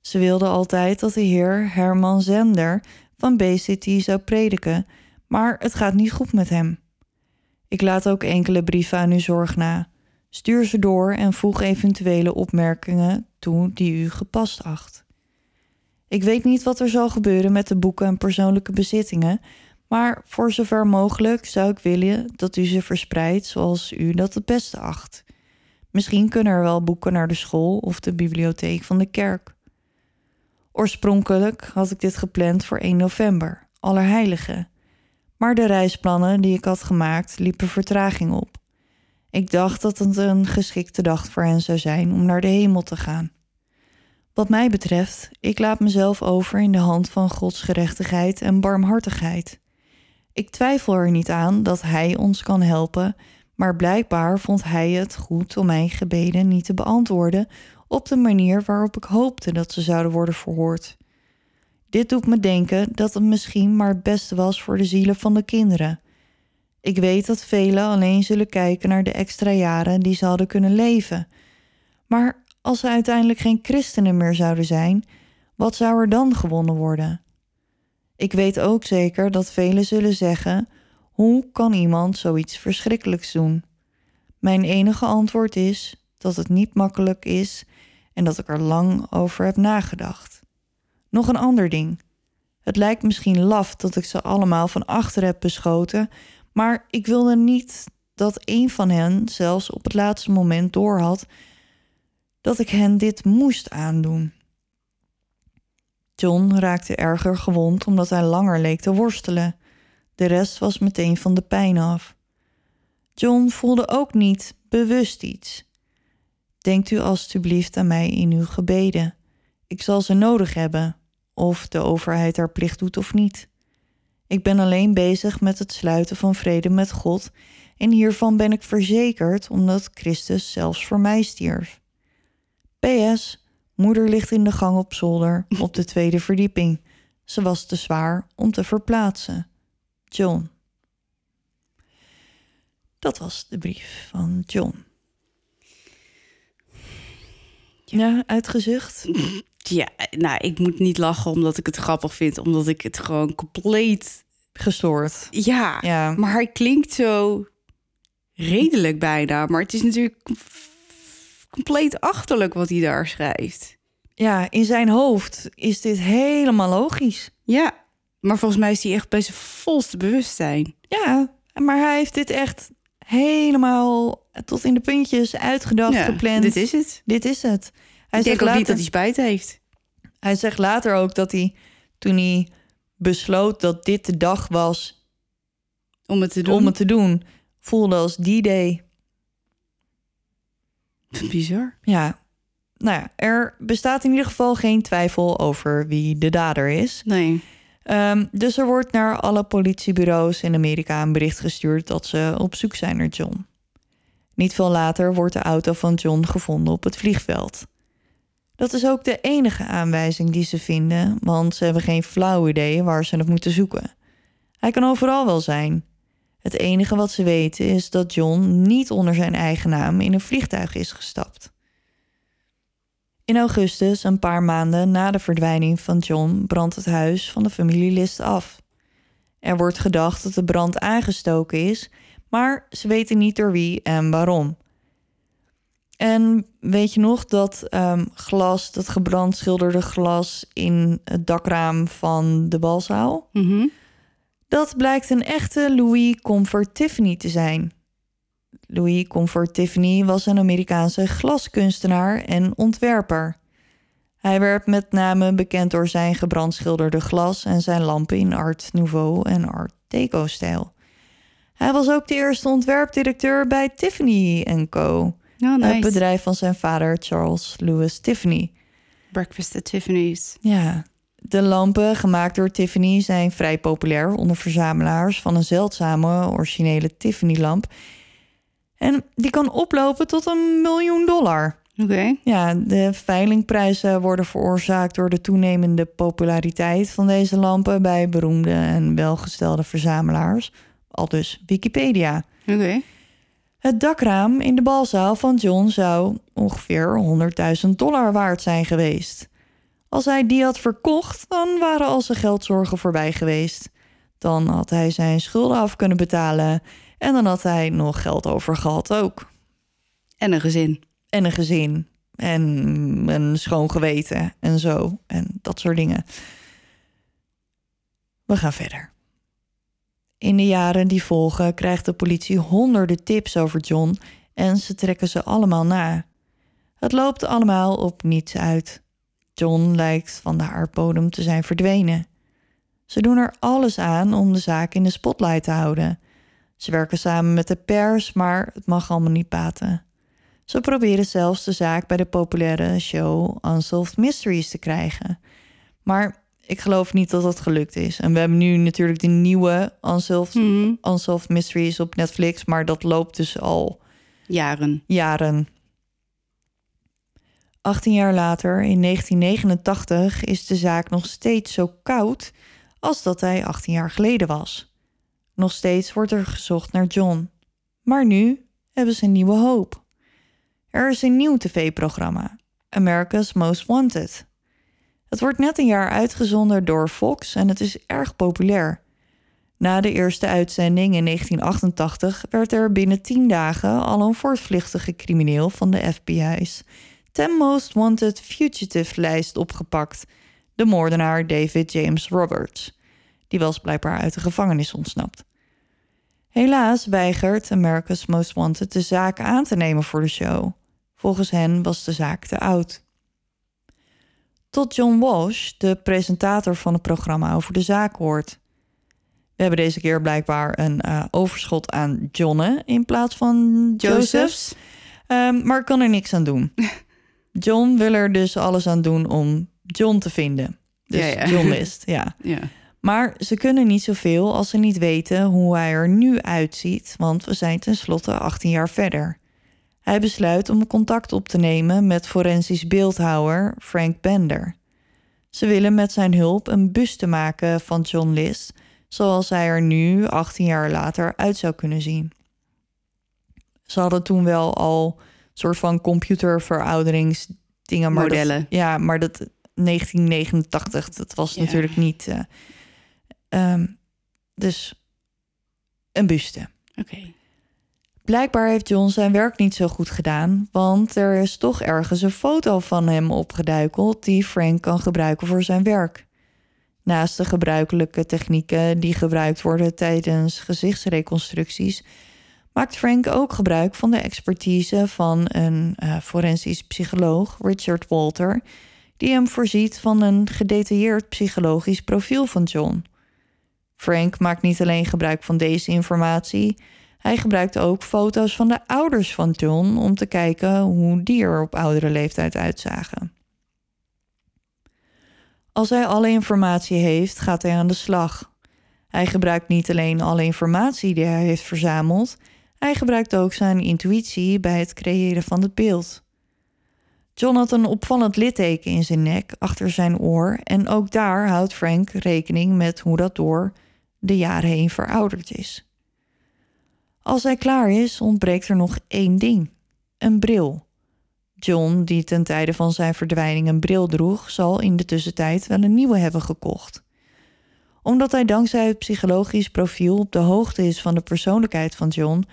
Ze wilde altijd dat de heer Herman Zender van BCT zou prediken, maar het gaat niet goed met hem. Ik laat ook enkele brieven aan uw zorg na. Stuur ze door en voeg eventuele opmerkingen toe die u gepast acht. Ik weet niet wat er zal gebeuren met de boeken en persoonlijke bezittingen, maar voor zover mogelijk zou ik willen dat u ze verspreidt zoals u dat het beste acht. Misschien kunnen er wel boeken naar de school of de bibliotheek van de kerk. Oorspronkelijk had ik dit gepland voor 1 november, Allerheiligen. Maar de reisplannen die ik had gemaakt liepen vertraging op. Ik dacht dat het een geschikte dag voor hen zou zijn om naar de hemel te gaan. Wat mij betreft, ik laat mezelf over in de hand van Gods gerechtigheid en barmhartigheid. Ik twijfel er niet aan dat Hij ons kan helpen, maar blijkbaar vond Hij het goed om mijn gebeden niet te beantwoorden op de manier waarop ik hoopte dat ze zouden worden verhoord. Dit doet me denken dat het misschien maar het beste was voor de zielen van de kinderen. Ik weet dat velen alleen zullen kijken naar de extra jaren die ze hadden kunnen leven. Maar als ze uiteindelijk geen christenen meer zouden zijn, wat zou er dan gewonnen worden? Ik weet ook zeker dat velen zullen zeggen: hoe kan iemand zoiets verschrikkelijks doen? Mijn enige antwoord is dat het niet makkelijk is en dat ik er lang over heb nagedacht. Nog een ander ding. Het lijkt misschien laf dat ik ze allemaal van achter heb beschoten, maar ik wilde niet dat een van hen zelfs op het laatste moment doorhad dat ik hen dit moest aandoen. John raakte erger gewond omdat hij langer leek te worstelen. De rest was meteen van de pijn af. John voelde ook niet bewust iets. Denkt u alstublieft aan mij in uw gebeden. Ik zal ze nodig hebben, of de overheid haar plicht doet of niet. Ik ben alleen bezig met het sluiten van vrede met God en hiervan ben ik verzekerd omdat Christus zelfs voor mij stierf. PS, moeder ligt in de gang op zolder op de tweede verdieping. Ze was te zwaar om te verplaatsen. John. Dat was de brief van John. Ja, uitgezucht. Ja, nou, ik moet niet lachen omdat ik het grappig vind, omdat ik het gewoon compleet gestoord. Ja, Ja, maar hij klinkt zo redelijk bijna. Maar het is natuurlijk compleet achterlijk wat hij daar schrijft. ja, in zijn hoofd is dit helemaal logisch. Ja, maar volgens mij is hij echt bij zijn volste bewustzijn. Ja, maar hij heeft dit echt helemaal tot in de puntjes uitgedacht, Ja, gepland. dit is het. Dit is het. Hij Ik denk zegt, ook later, niet dat hij spijt heeft. hij zegt later ook dat hij, toen hij besloot dat dit de dag was Om het te doen. om het te doen, voelde als die day. Bizar. Ja, nou ja, er bestaat in ieder geval geen twijfel over wie de dader is. Nee. Ehm, dus er wordt naar alle politiebureaus in Amerika een bericht gestuurd dat ze op zoek zijn naar John. Niet veel later wordt de auto van John gevonden op het vliegveld. Dat is ook de enige aanwijzing die ze vinden, want ze hebben geen flauw idee waar ze het moeten zoeken. Hij kan overal wel zijn. Het enige wat ze weten is dat John niet onder zijn eigen naam in een vliegtuig is gestapt. In augustus, een paar maanden na de verdwijning van John, brandt het huis van de familie List af. Er wordt gedacht dat de brand aangestoken is, maar ze weten niet door wie en waarom. En weet je nog dat ehm, glas, dat gebrand schilderde glas in het dakraam van de balzaal? Mhm. Dat blijkt een echte Louis Comfort Tiffany te zijn. Louis Comfort Tiffany was een Amerikaanse glaskunstenaar en ontwerper. Hij werd met name bekend door zijn gebrandschilderde glas en zijn lampen in Art Nouveau en Art Deco-stijl. Hij was ook de eerste ontwerpdirecteur bij Tiffany Co., Oh, het bedrijf van zijn vader Charles Louis Tiffany. Breakfast at Tiffany's. Ja, de lampen gemaakt door Tiffany zijn vrij populair onder verzamelaars van een zeldzame originele Tiffany-lamp. En die kan oplopen tot een miljoen dollar. Oké. Ja, de veilingprijzen worden veroorzaakt door de toenemende populariteit van deze lampen bij beroemde en welgestelde verzamelaars. Al dus Wikipedia. Oké. Het dakraam in de balzaal van John zou ongeveer 100.000 dollar waard zijn geweest. Als hij die had verkocht, dan waren al zijn geldzorgen voorbij geweest. Dan had hij zijn schulden af kunnen betalen en dan had hij nog geld over gehad ook. En een gezin. En een gezin en een schoon geweten en zo en dat soort dingen. We gaan verder. In de jaren die volgen krijgt de politie honderden tips over John en ze trekken ze allemaal na. Het loopt allemaal op niets uit. John lijkt van de aardbodem te zijn verdwenen. Ze doen er alles aan om de zaak in de spotlight te houden. Ze werken samen met de pers, maar het mag allemaal niet baten. Ze proberen zelfs de zaak bij de populaire show Unsolved Mysteries te krijgen. Maar ik geloof niet dat dat gelukt is. En we hebben nu natuurlijk de nieuwe Unsolved, Mhm. Unsolved Mysteries op Netflix, maar dat loopt dus al Jaren. jaren. 18 jaar later, in 1989, is de zaak nog steeds zo koud als dat hij 18 jaar geleden was. Nog steeds wordt er gezocht naar John. Maar nu hebben ze een nieuwe hoop. Er is een nieuw tv-programma, America's Most Wanted. Het wordt net een jaar uitgezonden door Fox en het is erg populair. Na de eerste uitzending in 1988 werd er binnen 10 dagen al een voortvluchtige crimineel van de FBI's 10 Most Wanted Fugitive lijst opgepakt, de moordenaar David James Roberts. Die was blijkbaar uit de gevangenis ontsnapt. Helaas weigert America's Most Wanted de zaak aan te nemen voor de show. Volgens hen was de zaak te oud. Tot John Walsh, de presentator van het programma, over de zaak hoort. We hebben deze keer blijkbaar een eh, overschot aan John in plaats van Joseph's. Joseph's. Ehm, maar ik kan er niks aan doen. John wil er dus alles aan doen om John te vinden. Dus Ja, ja. John List, ja. Ja. Maar ze kunnen niet zoveel als ze niet weten hoe hij er nu uitziet, want we zijn tenslotte 18 jaar verder. Hij besluit om contact op te nemen met forensisch beeldhouwer Frank Bender. Ze willen met zijn hulp een buste maken van John List, zoals hij er nu, 18 jaar later, uit zou kunnen zien. Ze hadden toen wel al soort van computerverouderingsdingen, maar dat- Modellen. ja, maar dat 1989, dat was Ja. natuurlijk niet. eh, ehm, Dus een buste. Oké. Blijkbaar heeft John zijn werk niet zo goed gedaan, want er is toch ergens een foto van hem opgeduikeld die Frank kan gebruiken voor zijn werk. Naast de gebruikelijke technieken die gebruikt worden tijdens gezichtsreconstructies, maakt Frank ook gebruik van de expertise van een uh, forensisch psycholoog, Richard Walter, die hem voorziet van een gedetailleerd psychologisch profiel van John. Frank maakt niet alleen gebruik van deze informatie, hij gebruikt ook foto's van de ouders van John om te kijken hoe die er op oudere leeftijd uitzagen. Als hij alle informatie heeft, gaat hij aan de slag. Hij gebruikt niet alleen alle informatie die hij heeft verzameld, hij gebruikt ook zijn intuïtie bij het creëren van het beeld. John had een opvallend litteken in zijn nek achter zijn oor en ook daar houdt Frank rekening met hoe dat door de jaren heen verouderd is. Als hij klaar is, ontbreekt er nog één ding: een bril. John, die ten tijde van zijn verdwijning een bril droeg, zal in de tussentijd wel een nieuwe hebben gekocht. Omdat hij dankzij het psychologisch profiel op de hoogte is van de persoonlijkheid van John,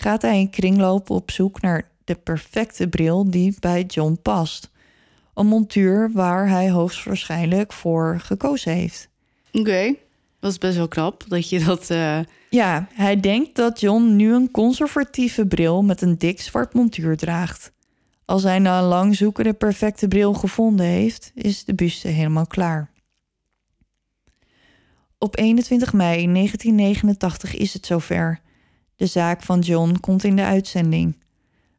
gaat hij in kringloop op zoek naar de perfecte bril die bij John past. Een montuur waar hij hoogstwaarschijnlijk voor gekozen heeft. Oké, dat is best wel knap dat je dat. Uh... Ja, hij denkt dat John nu een conservatieve bril met een dik zwart montuur draagt. Als hij na lang zoeken de perfecte bril gevonden heeft, is de buste helemaal klaar. Op 21 mei 1989 is het zover. De zaak van John komt in de uitzending.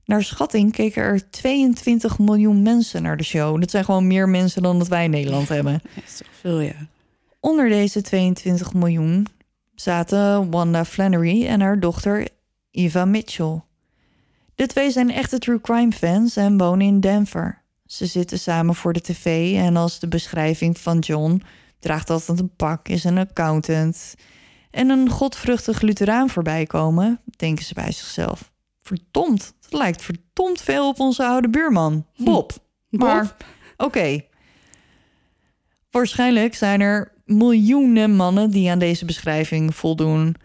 Naar schatting keken er 22 miljoen mensen naar de show. Dat zijn gewoon meer mensen dan dat wij in Nederland hebben. Dat is toch veel, ja. Onder deze 22 miljoen zaten Wanda Flannery en haar dochter Eva Mitchell. De twee zijn echte true crime fans en wonen in Denver. Ze zitten samen voor de tv en als de beschrijving van John draagt altijd een pak, is een accountant en een godvruchtig Lutheraan voorbij komen, denken ze bij zichzelf. Verdomd, dat lijkt verdomd veel op onze oude buurman, Bob. Hm. Maar oké. Waarschijnlijk zijn er miljoenen mannen die aan deze beschrijving voldoen.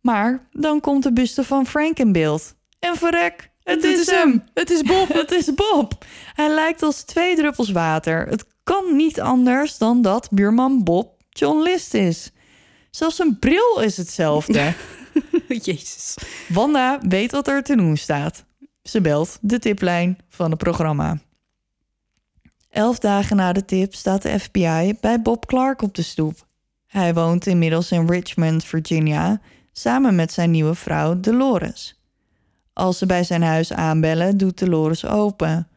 Maar dan komt de buste van Frank in beeld. En verrek, het, Het is, hem. Het is Bob. het is Bob. Hij lijkt als twee druppels water. Het kan niet anders dan dat buurman Bob John List is. Zelfs zijn bril is hetzelfde. Jezus. Wanda weet wat er te doen staat. Ze belt de tiplijn van het programma. Elf dagen na de tip staat de FBI bij Bob Clark op de stoep. Hij woont inmiddels in Richmond, Virginia, samen met zijn nieuwe vrouw Dolores. Als ze bij zijn huis aanbellen, doet Dolores open.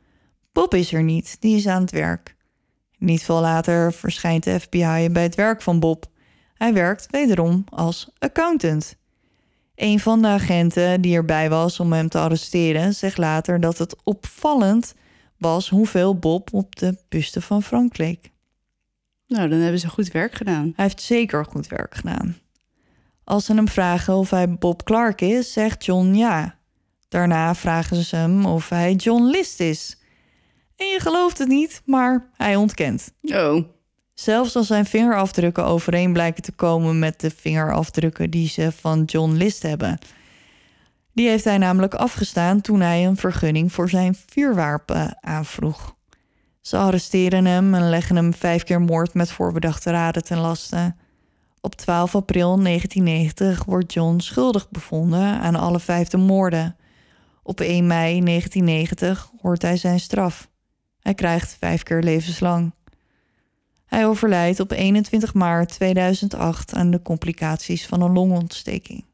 Bob is er niet, die is aan het werk. Niet veel later verschijnt de FBI bij het werk van Bob. Hij werkt wederom als accountant. Een van de agenten die erbij was om hem te arresteren, zegt later dat het opvallend was hoeveel Bob op de buste van Frank leek. Nou, dan hebben ze goed werk gedaan. Hij heeft zeker goed werk gedaan. Als ze hem vragen of hij Bob Clark is, zegt John ja. Daarna vragen ze hem of hij John List is. En je gelooft het niet, maar hij ontkent. Oh. Zelfs als zijn vingerafdrukken overeen blijken te komen met de vingerafdrukken die ze van John List hebben. Die heeft hij namelijk afgestaan toen hij een vergunning voor zijn vuurwapen aanvroeg. Ze arresteren hem en leggen hem vijf keer moord met voorbedachte raden ten laste. Op 12 april 1990 wordt John schuldig bevonden aan alle vijf de moorden. Op 1 mei 1990 hoort hij zijn straf. Hij krijgt vijf keer levenslang. Hij overlijdt op 21 maart 2008 aan de complicaties van een longontsteking.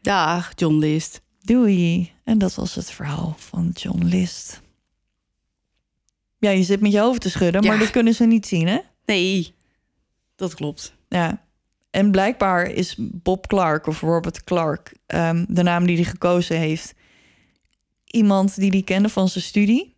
Dag, John List. Doei. En dat was het verhaal van John List. Ja, je zit met je hoofd te schudden, maar dat kunnen ze niet zien, hè? Nee, dat klopt. Ja. En blijkbaar is Bob Clark of Robert Clark ehm, de naam die hij gekozen heeft. Iemand die hij kende van zijn studie.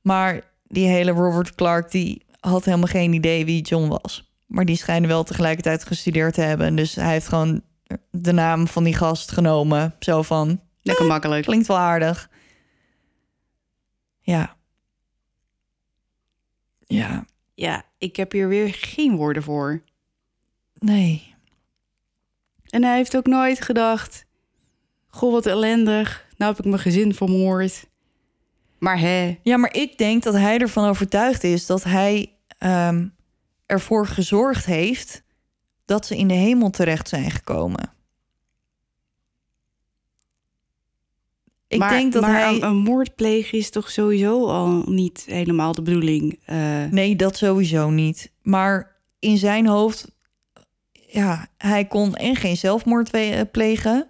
Maar die hele Robert Clark die had helemaal geen idee wie John was. Maar die schijnen wel tegelijkertijd gestudeerd te hebben. Dus hij heeft gewoon de naam van die gast genomen. Zo van, Lekker makkelijk. klinkt wel aardig. Ja. Ja, Ja, ik heb hier weer geen woorden voor. nee. En hij heeft ook nooit gedacht... Goh, wat ellendig. Nou heb ik mijn gezin vermoord. Maar hè, Ja, maar ik denk dat hij ervan overtuigd is dat hij ehm, ervoor gezorgd heeft dat ze in de hemel terecht zijn gekomen. Ik maar, denk dat maar hij. een, een moord plegen is toch sowieso al niet helemaal de bedoeling. Eh, Nee, dat sowieso niet. Maar in zijn hoofd, ja, hij kon en geen zelfmoord eh, plegen.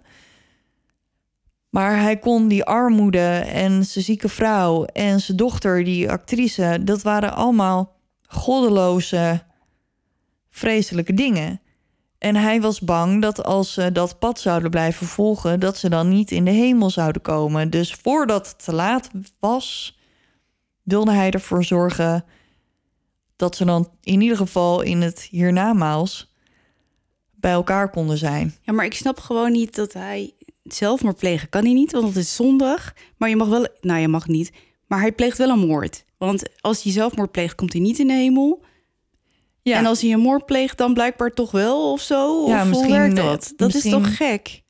Maar hij kon die armoede en zijn zieke vrouw en zijn dochter, die actrice, dat waren allemaal goddeloze, vreselijke dingen. En hij was bang dat als ze dat pad zouden blijven volgen, dat ze dan niet in de hemel zouden komen. Dus voordat het te laat was, wilde hij ervoor zorgen dat ze dan in ieder geval in het hiernamaals bij elkaar konden zijn. ja, maar ik snap gewoon niet dat hij zelfmoord plegen kan hij niet, want het is zondag. Maar je mag wel, nou je mag niet, maar hij pleegt wel een moord. Want als hij zelfmoord pleegt, komt hij niet in de hemel. Ja, En als hij een moord pleegt, dan blijkbaar toch wel of zo? Ja, of misschien, hoe werkt eh, dat? Dat misschien- is toch gek?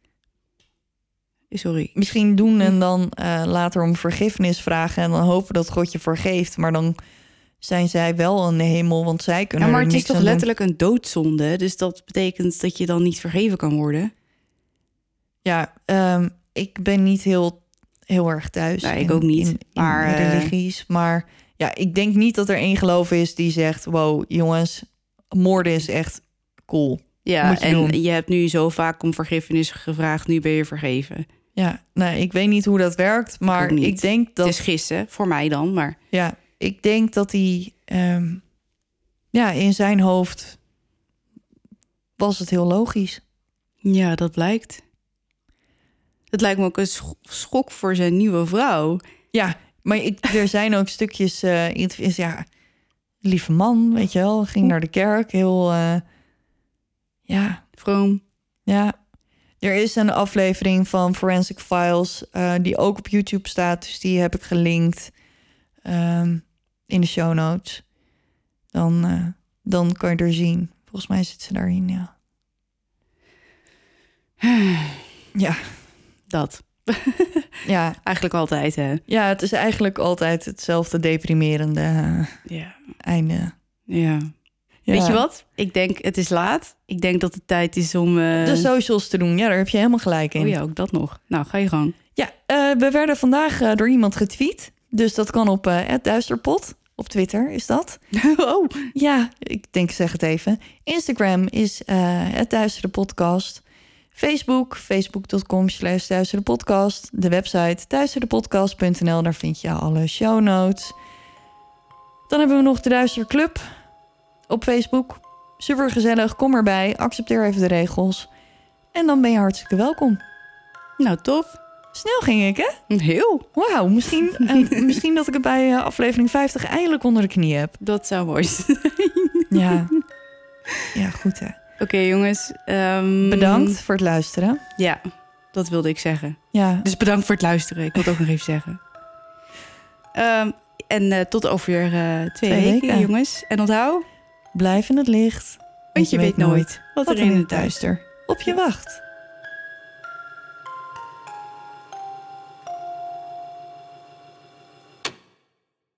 Sorry. misschien doen en dan eh, later om vergiffenis vragen en dan hopen dat God je vergeeft. Maar dan zijn zij wel in de hemel, want zij Ja, kunnen maar er het is toch doen. letterlijk een doodzonde? Dus dat betekent dat je dan niet vergeven kan worden? Ja, ehm, ik ben niet heel, heel erg thuis. Nee, ik in- ook niet. In, in Maar, eh, religies. Maar ja, ik denk niet dat er één geloof is die zegt: wow, jongens, moorden is echt cool. Ja, je en doen. je hebt nu zo vaak om vergiffenis gevraagd, nu ben je vergeven. Ja, nou, ik weet niet hoe dat werkt, maar ik denk dat Het is gissen, voor mij dan, maar... Ja, ik denk dat hij ehm, ja, in zijn hoofd was het heel logisch. Ja, dat blijkt. Het lijkt me ook een sch- schok voor zijn nieuwe vrouw. Ja, maar ik, er zijn ook stukjes in het is ja, lieve man, weet je wel, ging naar de kerk, heel eh, ja, Vroom. ja. Er is een aflevering van Forensic Files eh, die ook op YouTube staat, dus die heb ik gelinkt ehm, in de show notes. Dan, dan kan je er zien. Volgens mij zit ze daarin, ja. Ja, Dat. ja, Eigenlijk altijd, hè? ja, het is eigenlijk altijd hetzelfde deprimerende eh, Ja. einde. ja. Ja. Weet je wat? Ik denk, het is laat. Ik denk dat het tijd is om... eh, De socials te doen, ja, daar heb je helemaal gelijk in. Oh ja, ook dat nog. Nou, ga je gang. Ja, eh, we werden vandaag door iemand getweet. Dus dat kan op eh duisterpot. Op Twitter is dat. oh. Ja, ik denk, zeg het even. Instagram is het Duistere Podcast. Facebook, facebook.com slash Podcast. De website duisterepodcast.nl, daar vind je alle show notes. Dan hebben we nog de Duister Club op Facebook. Super gezellig, kom erbij, accepteer even de regels. En dan ben je hartstikke welkom. Nou, tof. Snel ging ik, hè? Heel. Wauw, misschien, en misschien dat ik het bij eh, aflevering 50 eindelijk onder de knie heb. Dat zou mooi zijn. Ja, ja goed hè. Oké, jongens. ehm, Bedankt voor het luisteren. Ja, dat wilde ik zeggen. Ja, Dus bedankt voor het luisteren. Ik wil het ook nog even zeggen. Ehm, en eh, tot over eh, twee, Twee weken, weken. jongens. En onthoud, blijf in het licht. want je weet nooit wat er in het duister op je wacht.